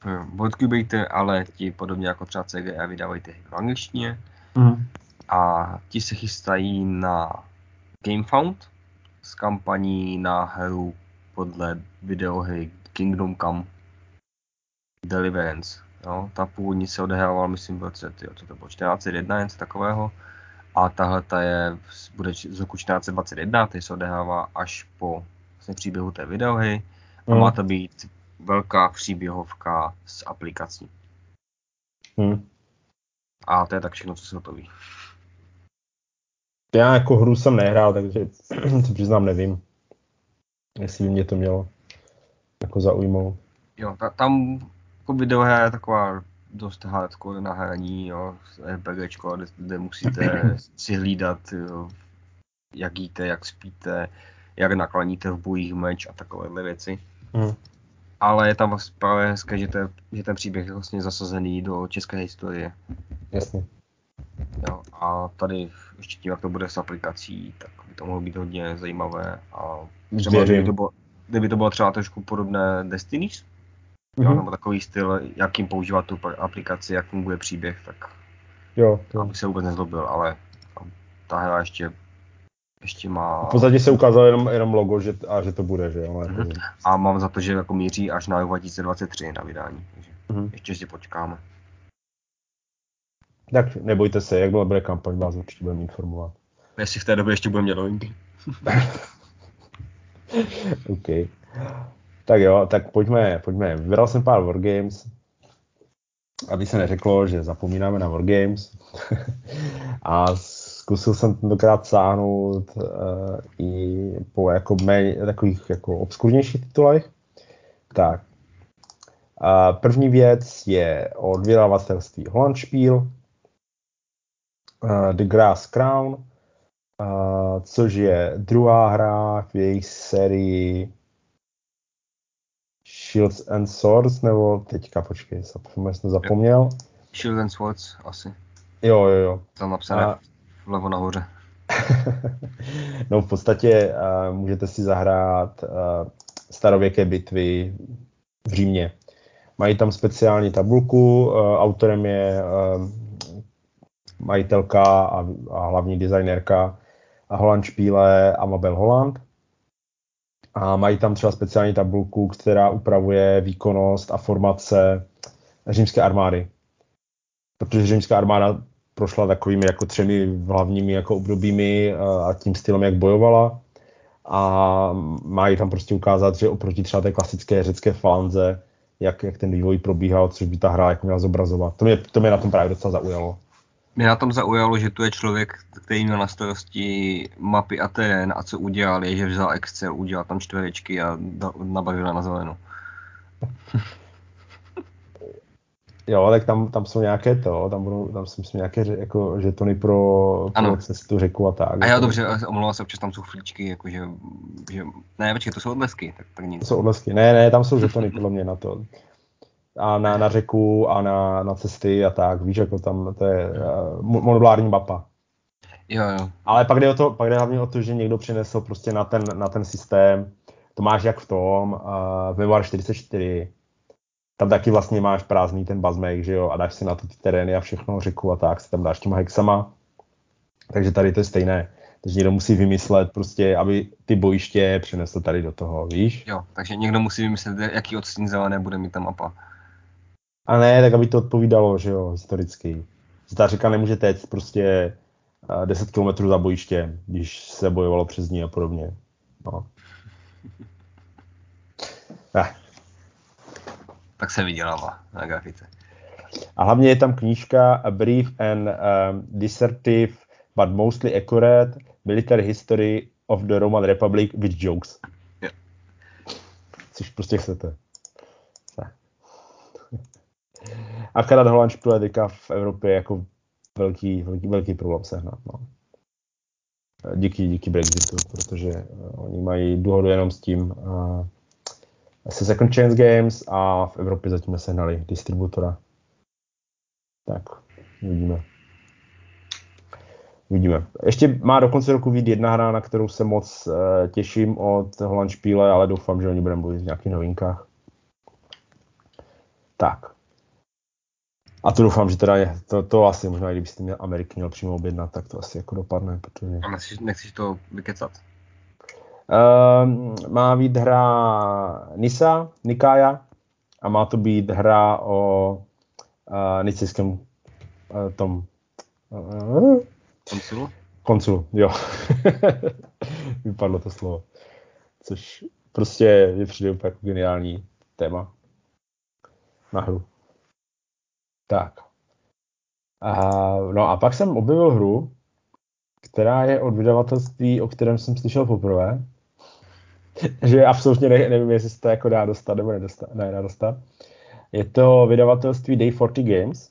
S1: Eh, Boardcubator, ale ti podobně jako třeba CGE vydávají ty v angličtině.
S2: Mhm.
S1: A ti se chystají na GameFound s kampaní na hru podle videohry Kingdom Come Deliverance. Jo, ta původní se odehrávala, myslím, v roce, tyjo, co to bylo, 1401, něco takového. A tahle ta je, bude z roku 1421, ty se odehrává až po vlastně příběhu té videohry. A
S2: Mhm.
S1: má to být velká příběhovka s aplikací.
S2: Mhm.
S1: A to je tak všechno, co se o to ví.
S2: Já jako hru jsem nehrál, takže se přiznám nevím, jestli by mě to mělo jako zaujmout.
S1: Jo, ta, tam jako videohra je taková dost hardcore na hraní, jo, RPGčko, kde, kde musíte si hlídat, jo, jak jíte, jak spíte, jak nakloníte v bojích meč a takovéhle věci.
S2: Mhm.
S1: Ale je tam vlastně právě hezké, že, to je, že ten příběh je vlastně zasazený do české historie.
S2: Jasně.
S1: Jo. A tady ještě tím, jak to bude s aplikací, tak by to mohlo být hodně zajímavé. A třeba kdyby to, bylo, kdyby to bylo třeba trošku podobné Destinies, jo,
S2: Mhm.
S1: nebo takový styl, jakým používat tu aplikaci, jak funguje příběh, tak
S2: Jo, jo.
S1: abych se vůbec nezlobil, ale ta hra ještě, ještě má...
S2: V podstatě se ukázalo jenom, jenom logo že, a že to bude, že jo.
S1: Mhm.
S2: jako-
S1: A mám za to, že jako míří až na rok 2023 na vydání, takže
S2: Mhm.
S1: ještě si počkáme.
S2: Tak nebojte se, jakmile bude kampaň, vás určitě budeme informovat.
S1: Jestli v té době ještě budeme dělat novinky.
S2: OK. Tak jo, tak pojďme, pojďme. Vybral jsem pár Wargames, aby se neřeklo, že zapomínáme na Wargames. a zkusil jsem tentokrát sáhnout uh, i po jako méně, takových jako obskurnějších titulech. Tak. Uh, první věc je od vydavatelství Holandspiel, uh, The Grass Crown, uh, což je druhá hra v jejich sérii Shields and Swords, nebo teďka, počkej, jsem jsem zapomněl.
S1: Shield and Swords asi.
S2: Jo, jo, jo.
S1: Tam napsané
S2: A-
S1: vlevo nahoře.
S2: no v podstatě uh, můžete si zahrát uh, starověké bitvy v Římě. Mají tam speciální tabulku, uh, autorem je uh, majitelka a, a hlavní designérka Holland Špíle a Mabel Holland. A mají tam třeba speciální tabulku, která upravuje výkonnost a formace římské armády. Protože římská armáda prošla takovými jako třemi hlavními jako obdobími a tím stylem, jak bojovala. A mají tam prostě ukázat, že oproti třeba té klasické řecké falanze, jak, jak ten vývoj probíhal, což by ta hra jako měla zobrazovat. To mě, to mě na tom právě docela zaujalo.
S1: Mě na tom zaujalo, že tu je člověk, který měl na starosti mapy Aten a co udělal, je, že vzal Excel, udělal tam čtverečky a nabavil na zeleno.
S2: Jo, tak tam, tam jsou nějaké to, tam budou, tam jsou myslím nějaké jako žetony pro, pro cestu řeku a tak.
S1: A já dobře, omlouvám se, občas tam jsou flíčky, jakože, že, ne, počkej, to jsou odlesky, tak, tak nic.
S2: To jsou odlesky, ne, ne, tam jsou žetony podle mě na to. A na, na řeku a na, na cesty a tak, víš, jako tam, to je uh, modulární mapa.
S1: Jo, jo.
S2: Ale pak jde, o to, pak jde hlavně o to, že někdo přinesl prostě na ten, na ten systém, to máš jak v tom, uh, Memoir 44, tam taky vlastně máš prázdný ten bazmek, že jo, a dáš si na to ty terény a všechno řeku a tak, si tam dáš těma hexama. Takže tady to je stejné. Takže někdo musí vymyslet prostě, aby ty bojiště přenesl tady do toho, víš?
S1: Jo, takže někdo musí vymyslet, jaký odstín zelené bude mít ta mapa.
S2: A ne, tak aby to odpovídalo, že jo, historicky. Ta řeka nemůže teď prostě 10 km za bojiště, když se bojovalo přes ní a podobně. No.
S1: Eh, tak se vydělává na grafice.
S2: A hlavně je tam knížka A Brief and um, Dissertive but mostly accurate military history of the Roman Republic with jokes.
S1: Yeah.
S2: Což prostě chcete. Akorát Holand teďka v Evropě jako velký, velký, velký problém sehnat. No. Díky, díky Brexitu, protože uh, oni mají dohodu jenom s tím, uh, se Second Chance Games a v Evropě zatím nesehnali distributora. Tak, vidíme. Vidíme. Ještě má do konce roku být jedna hra, na kterou se moc uh, těším od Holland Špíle, ale doufám, že oni budeme mluvit v nějakých novinkách. Tak. A to doufám, že teda je, to, to asi možná, kdybyste měl Ameriky měl přímo objednat, tak to asi jako dopadne, protože...
S1: A nechceš, nechceš to vykecat?
S2: Uh, má být hra Nisa, Nikaya a má to být hra o uh, nicijském uh, tom
S1: uh, konsulu?
S2: Konsulu, jo. Vypadlo to slovo. Což prostě je přijde úplně jako geniální téma na hru. Tak. A, no a pak jsem objevil hru, která je od vydavatelství, o kterém jsem slyšel poprvé že absolutně ne, nevím, jestli se to jako dá dostat nebo nedostat, ne, dá dostat. Je to vydavatelství Day 40 Games,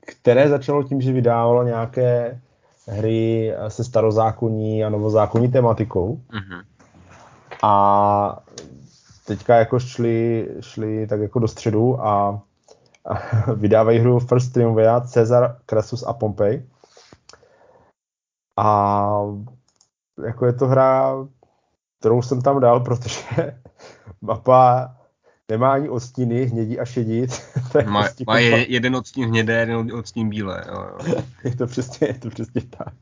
S2: které začalo tím, že vydávalo nějaké hry se starozákonní a novozákonní tematikou. Mm-hmm. A teďka jako šli, šli tak jako do středu a vydávají hru First Triumvirat, Cezar, Crassus a Pompey. A jako je to hra kterou jsem tam dal, protože mapa nemá ani odstíny, hnědí a šedí.
S1: má, prostě má je, jeden odstín hnědé, jeden odstín bílé. Jo, jo.
S2: je, to přesně, je to přesně tak.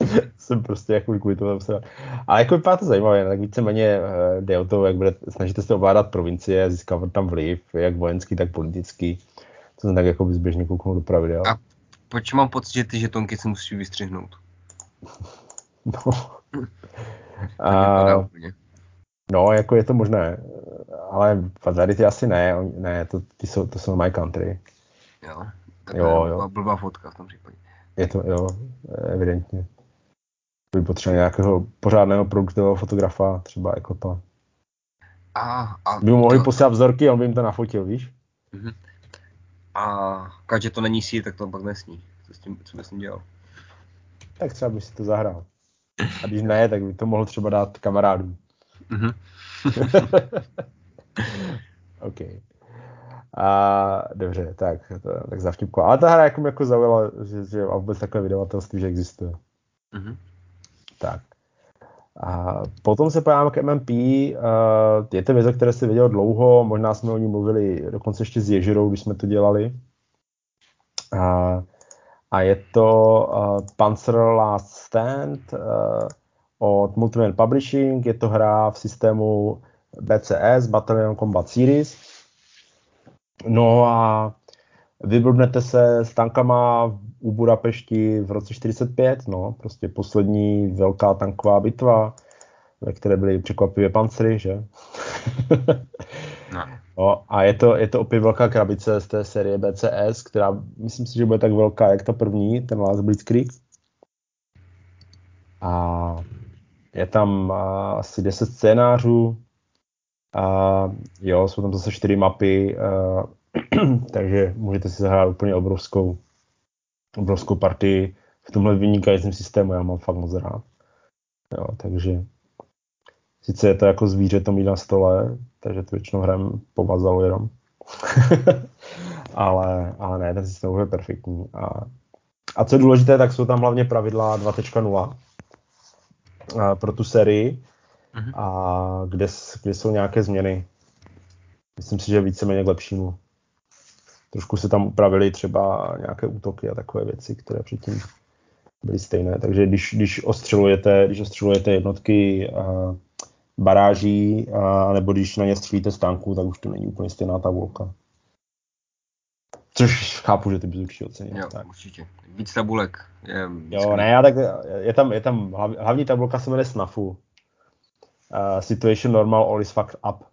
S2: jsem prostě jako kvůli tomu se... Ale jako vypadá to zajímavé, tak víceméně uh, jde o to, jak bude, snažíte se ovládat provincie, získávat tam vliv, jak vojenský, tak politický. To jsem tak jako zběžně kouknul do pravidel.
S1: A proč mám pocit, že ty žetonky se musí vystřihnout?
S2: no. A, no, jako je to možné, ale Fatality asi ne, ne, to, ty jsou, to jsou My Country.
S1: Jo, tak jo, jo. blbá fotka v tom případě.
S2: Je to, jo, evidentně. By potřeboval nějakého pořádného produktového fotografa, třeba jako to.
S1: A, a
S2: by mu mohli to... posílat vzorky, on by jim to nafotil, víš?
S1: Uh-huh. A když to není sír, tak to pak nesní. Co, s tím, co bys s tím dělal?
S2: Tak třeba by si to zahrál. A když ne, tak by to mohl třeba dát kamarádům. Mm-hmm. OK. A dobře, tak, to, tak za vtipko. Ale ta hra jako, jako zaujala, že, že a vůbec takové vydavatelství, že existuje. Mm-hmm. Tak. A potom se podíváme k MMP. Uh, je to věc, které jsi věděl dlouho, možná jsme o ní mluvili dokonce ještě s Ježirou, když jsme to dělali. Uh, a je to uh, Panzer Last Stand od Multimedia Publishing, je to hra v systému BCS, Battalion Combat Series. No a vyblbnete se s tankama u Budapešti v roce 45, no, prostě poslední velká tanková bitva, ve které byly překvapivě pancery, že? no. no. a je to, je to opět velká krabice z té série BCS, která myslím si, že bude tak velká, jak ta první, ten Last Blitzkrieg. A je tam asi 10 scénářů, a jo, jsou tam zase čtyři mapy, uh, takže můžete si zahrát úplně obrovskou, obrovskou partii v tomhle vynikajícím systému, já mám fakt moc rád. Jo, takže sice je to jako zvíře to mít na stole, takže to většinou hrajem po vazalu jenom. ale, ale ne, ten systém je perfektní. A, a co je důležité, tak jsou tam hlavně pravidla 2.0 pro tu sérii, uh-huh. a kde, kde jsou nějaké změny. Myslím si, že víceméně k lepšímu. Trošku se tam upravili třeba nějaké útoky a takové věci, které předtím byly stejné. Takže když, když ostřelujete, když ostřelujete jednotky a baráží, a, nebo když na ně střílíte z tanku, tak už to není úplně stejná tabulka. Což chápu, že ty bys určitě ocenil.
S1: Jo, tak. určitě. Víc tabulek. Je
S2: jo, ne, já tak, je tam, je tam, hlavní tabulka se jmenuje SNAFu uh, situation normal all is fucked up.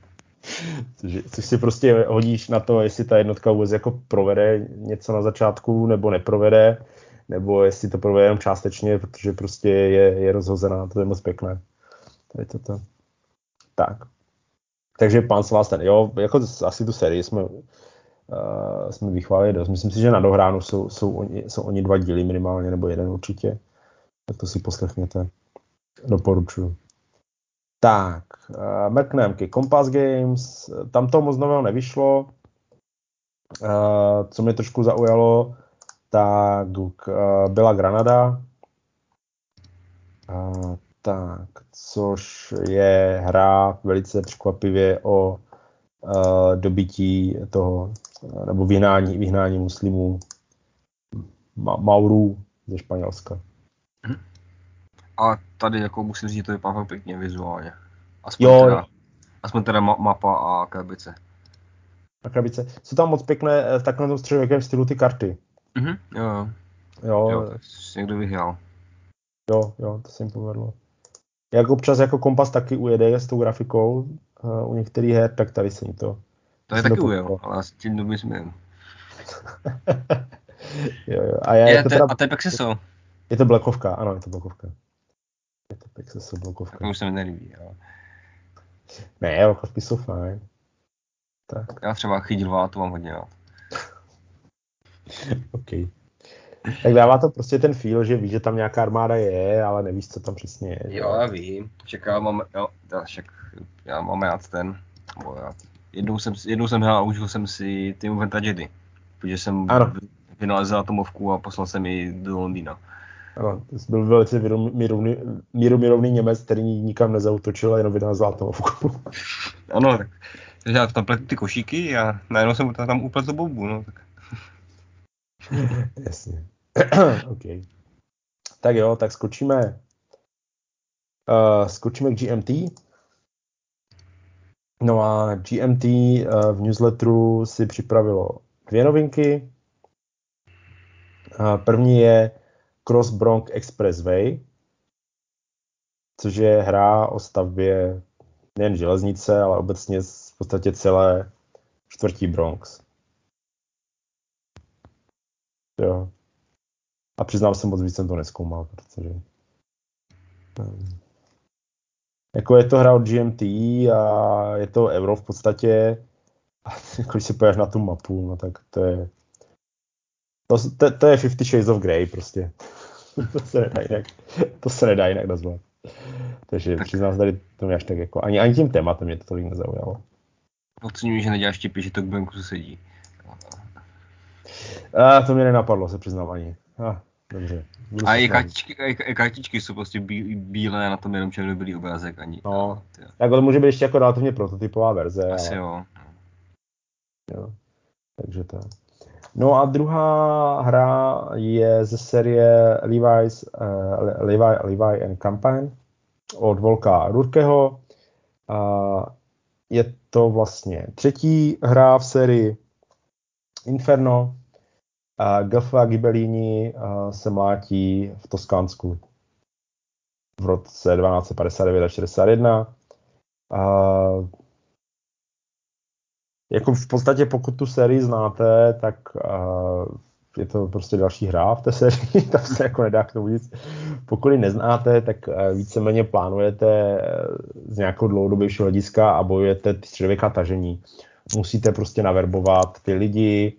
S2: což, což si prostě hodíš na to, jestli ta jednotka vůbec jako provede něco na začátku, nebo neprovede, nebo jestli to provede jenom částečně, protože prostě je, je rozhozená, to je moc pěkné. Tady toto. Tak. Takže pán Slásten, jo, jako asi tu sérii jsme, uh, jsme vychválili dost. Myslím si, že na dohránu jsou, jsou, oni, jsou oni dva díly minimálně, nebo jeden určitě. Tak to si poslechněte. Doporučuji. Tak, uh, ke Compass Games, tam to moc nového nevyšlo. Uh, co mě trošku zaujalo, tak uh, byla Granada, uh, tak, což je hra velice překvapivě o uh, dobití toho, nebo vyhnání, vyhnání muslimů Ma- Maurů ze Španělska.
S1: A tady jako musím říct, že to vypadá pěkně vizuálně. Aspoň jo. Teda, aspoň teda ma- mapa a krabice.
S2: A krabice. Jsou tam moc pěkné eh, v takovém středověkém stylu ty karty.
S1: Mhm, jo, jo.
S2: Jo,
S1: někdo vyhrál.
S2: Jo, jo, to se jim povedlo. Jak občas jako kompas taky ujede s tou grafikou uh, u některých her, tak tady se jim to.
S1: To je taky ujel, ale s tím době jsme.
S2: jo, jo. A, já
S1: je, to teda... a to je Pexeso.
S2: Je to blekovka, ano, je to blekovka. Pexeso blokovka.
S1: To už se mi nelíbí, ale...
S2: Ne, blokovky jsou fajn. Tak.
S1: Já třeba chytilvá, to mám hodně rád.
S2: OK. Tak dává to prostě ten feel, že víš, že tam nějaká armáda je, ale nevíš, co tam přesně je.
S1: Jo, já vím. Čeká, mám, jo, já, však, já mám rád ten, bo já, jednou jsem, jednou jsem hrál a užil jsem si Team of Jedi, protože jsem ano. vynalezl atomovku a poslal jsem ji do Londýna.
S2: Ano, to byl velice mírovný Němec, který nikam nezautočil a jenom vydal zlatovku.
S1: ano, tak. Takže já tam pletu ty košíky a najednou jsem tam upletl bombu, no. Tak.
S2: Jasně. OK. Tak jo, tak skočíme uh, skočíme k GMT. No a GMT uh, v newsletteru si připravilo dvě novinky. Uh, první je Cross Bronx Expressway, což je hra o stavbě nejen železnice, ale obecně v podstatě celé čtvrtí Bronx. Jo. A přiznám se moc víc jsem to neskoumal, protože jako je to hra od GMT a je to euro v podstatě. A když se pojáš na tu mapu, no tak to je to, to, to je Fifty Shades of Grey prostě. to se nedá jinak, to se nedá jinak nazvat. Takže tak. přiznám se tady to mě až tak jako, ani, ani tím tématem mě to tolik nezaujalo.
S1: Oceňuji, že neděláš tipy, že to k banku se sedí.
S2: A to mě nenapadlo, se přiznám ani. A, dobře.
S1: a i kartičky, i kartičky jsou prostě bí, bílé, na tom jenom černobílý obrázek. Ani,
S2: no, tak to může být ještě jako relativně prototypová verze.
S1: Asi ale... jo.
S2: jo. Takže to. No a druhá hra je ze série Levi's, uh, Levi, Levi and Campaign od Volka Rurkeho. Uh, je to vlastně třetí hra v sérii Inferno. Uh, Gelfa Gibellini uh, se mlátí v Toskánsku v roce 1259 a 61. Uh, jako v podstatě pokud tu sérii znáte, tak uh, je to prostě další hra v té sérii, tam se jako nedá k tomu nic. Pokud ji neznáte, tak uh, víceméně plánujete z nějakého dlouhodobějšího hlediska a bojujete ty středověká tažení. Musíte prostě naverbovat ty lidi,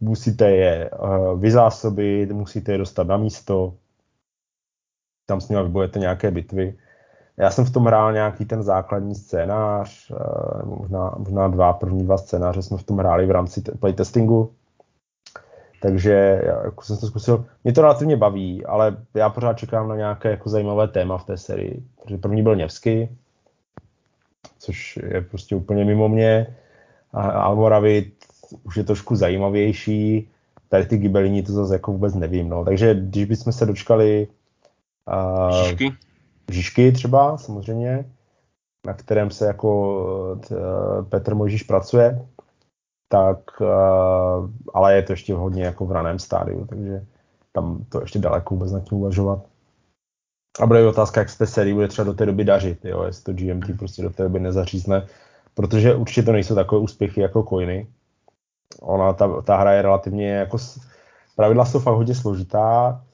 S2: musíte je uh, vyzásobit, musíte je dostat na místo, tam s nimi vybojete nějaké bitvy. Já jsem v tom hrál nějaký ten základní scénář, eh, možná, možná dva, první dva scénáře jsme v tom hráli v rámci playtestingu. Takže jako jsem to zkusil. Mě to relativně baví, ale já pořád čekám na nějaké jako zajímavé téma v té sérii. Protože první byl Něvsky, což je prostě úplně mimo mě. A Almoravit už je trošku zajímavější. Tady ty gibelini to zase jako vůbec nevím. No. Takže když bychom se dočkali
S1: uh,
S2: třeba, samozřejmě, na kterém se jako t, Petr Možíš pracuje, tak, ale je to ještě hodně jako v raném stádiu, takže tam to ještě daleko vůbec tím uvažovat. A bude otázka, jak se té sérii bude třeba do té doby dařit, jo, jestli to GMT prostě do té doby nezařízne, protože určitě to nejsou takové úspěchy jako Coiny. Ona, ta, ta hra je relativně jako, pravidla jsou fakt hodně složitá,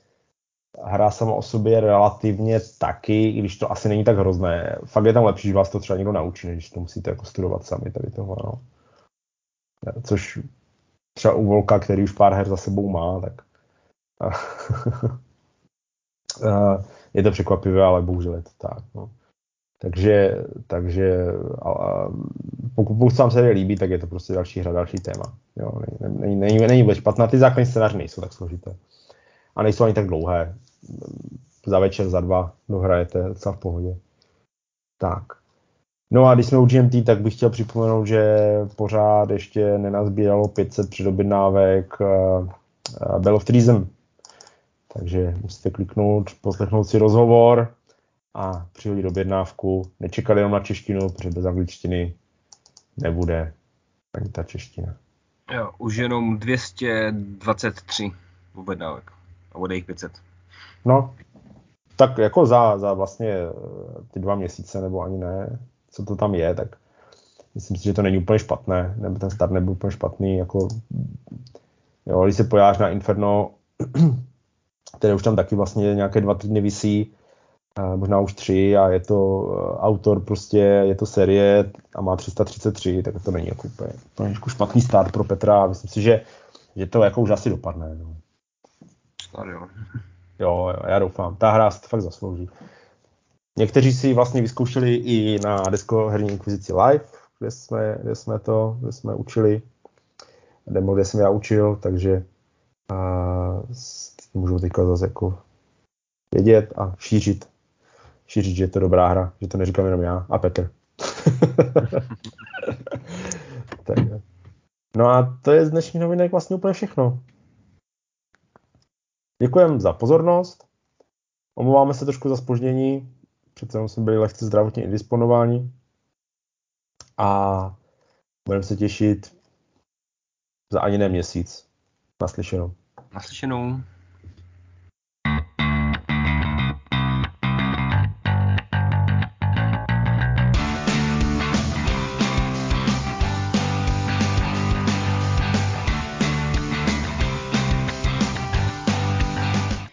S2: hra sama o sobě relativně taky, i když to asi není tak hrozné. Fakt je tam lepší, že vás to třeba někdo naučí, než to musíte jako studovat sami tady toho. No. Což třeba u Volka, který už pár her za sebou má, tak je to překvapivé, ale bohužel je to tak. No. Takže, takže pokud, pokud se vám se líbí, tak je to prostě další hra, další téma. Jo, není, není, není, není špatná, ty základní scénáře nejsou tak složité a nejsou ani tak dlouhé. Za večer, za dva dohrajete docela v pohodě. Tak. No a když jsme u GMT, tak bych chtěl připomenout, že pořád ještě nenazbíralo 500 předobjednávek uh, uh, Bell of Treason. Takže musíte kliknout, poslechnout si rozhovor a přihodit objednávku. Nečekat jenom na češtinu, protože bez angličtiny nebude ani ta čeština.
S1: Jo, už jenom 223 objednávek a bude jich 500.
S2: No, tak jako za, za vlastně eh, ty dva měsíce, nebo ani ne, co to tam je, tak myslím si, že to není úplně špatné, nebo ten start nebyl úplně špatný, jako jo, když se pojáš na Inferno, které už tam taky vlastně nějaké dva týdny visí, možná už tři a je to eh, autor prostě, je to série a má 333, tak to není jako úplně, úplně jako špatný start pro Petra a myslím si, že, že to jako už asi dopadne. No.
S1: Snad jo.
S2: Jo, já doufám. Ta hra se to fakt zaslouží. Někteří si vlastně vyzkoušeli i na desko herní inkvizici live, kde jsme, kde jsme to, kde jsme učili, demo, kde jsem já učil, takže a, můžu teďka zase jako vědět a šířit, šířit, že je to dobrá hra, že to neříkám jenom já a Petr. tak, no a to je z dnešních novinek vlastně úplně všechno. Děkujeme za pozornost. Omlouváme se trošku za spoždění. Přece jenom jsme byli lehce zdravotně indisponováni. A budeme se těšit za ani ne měsíc. Naslyšenou.
S1: Naslyšenou.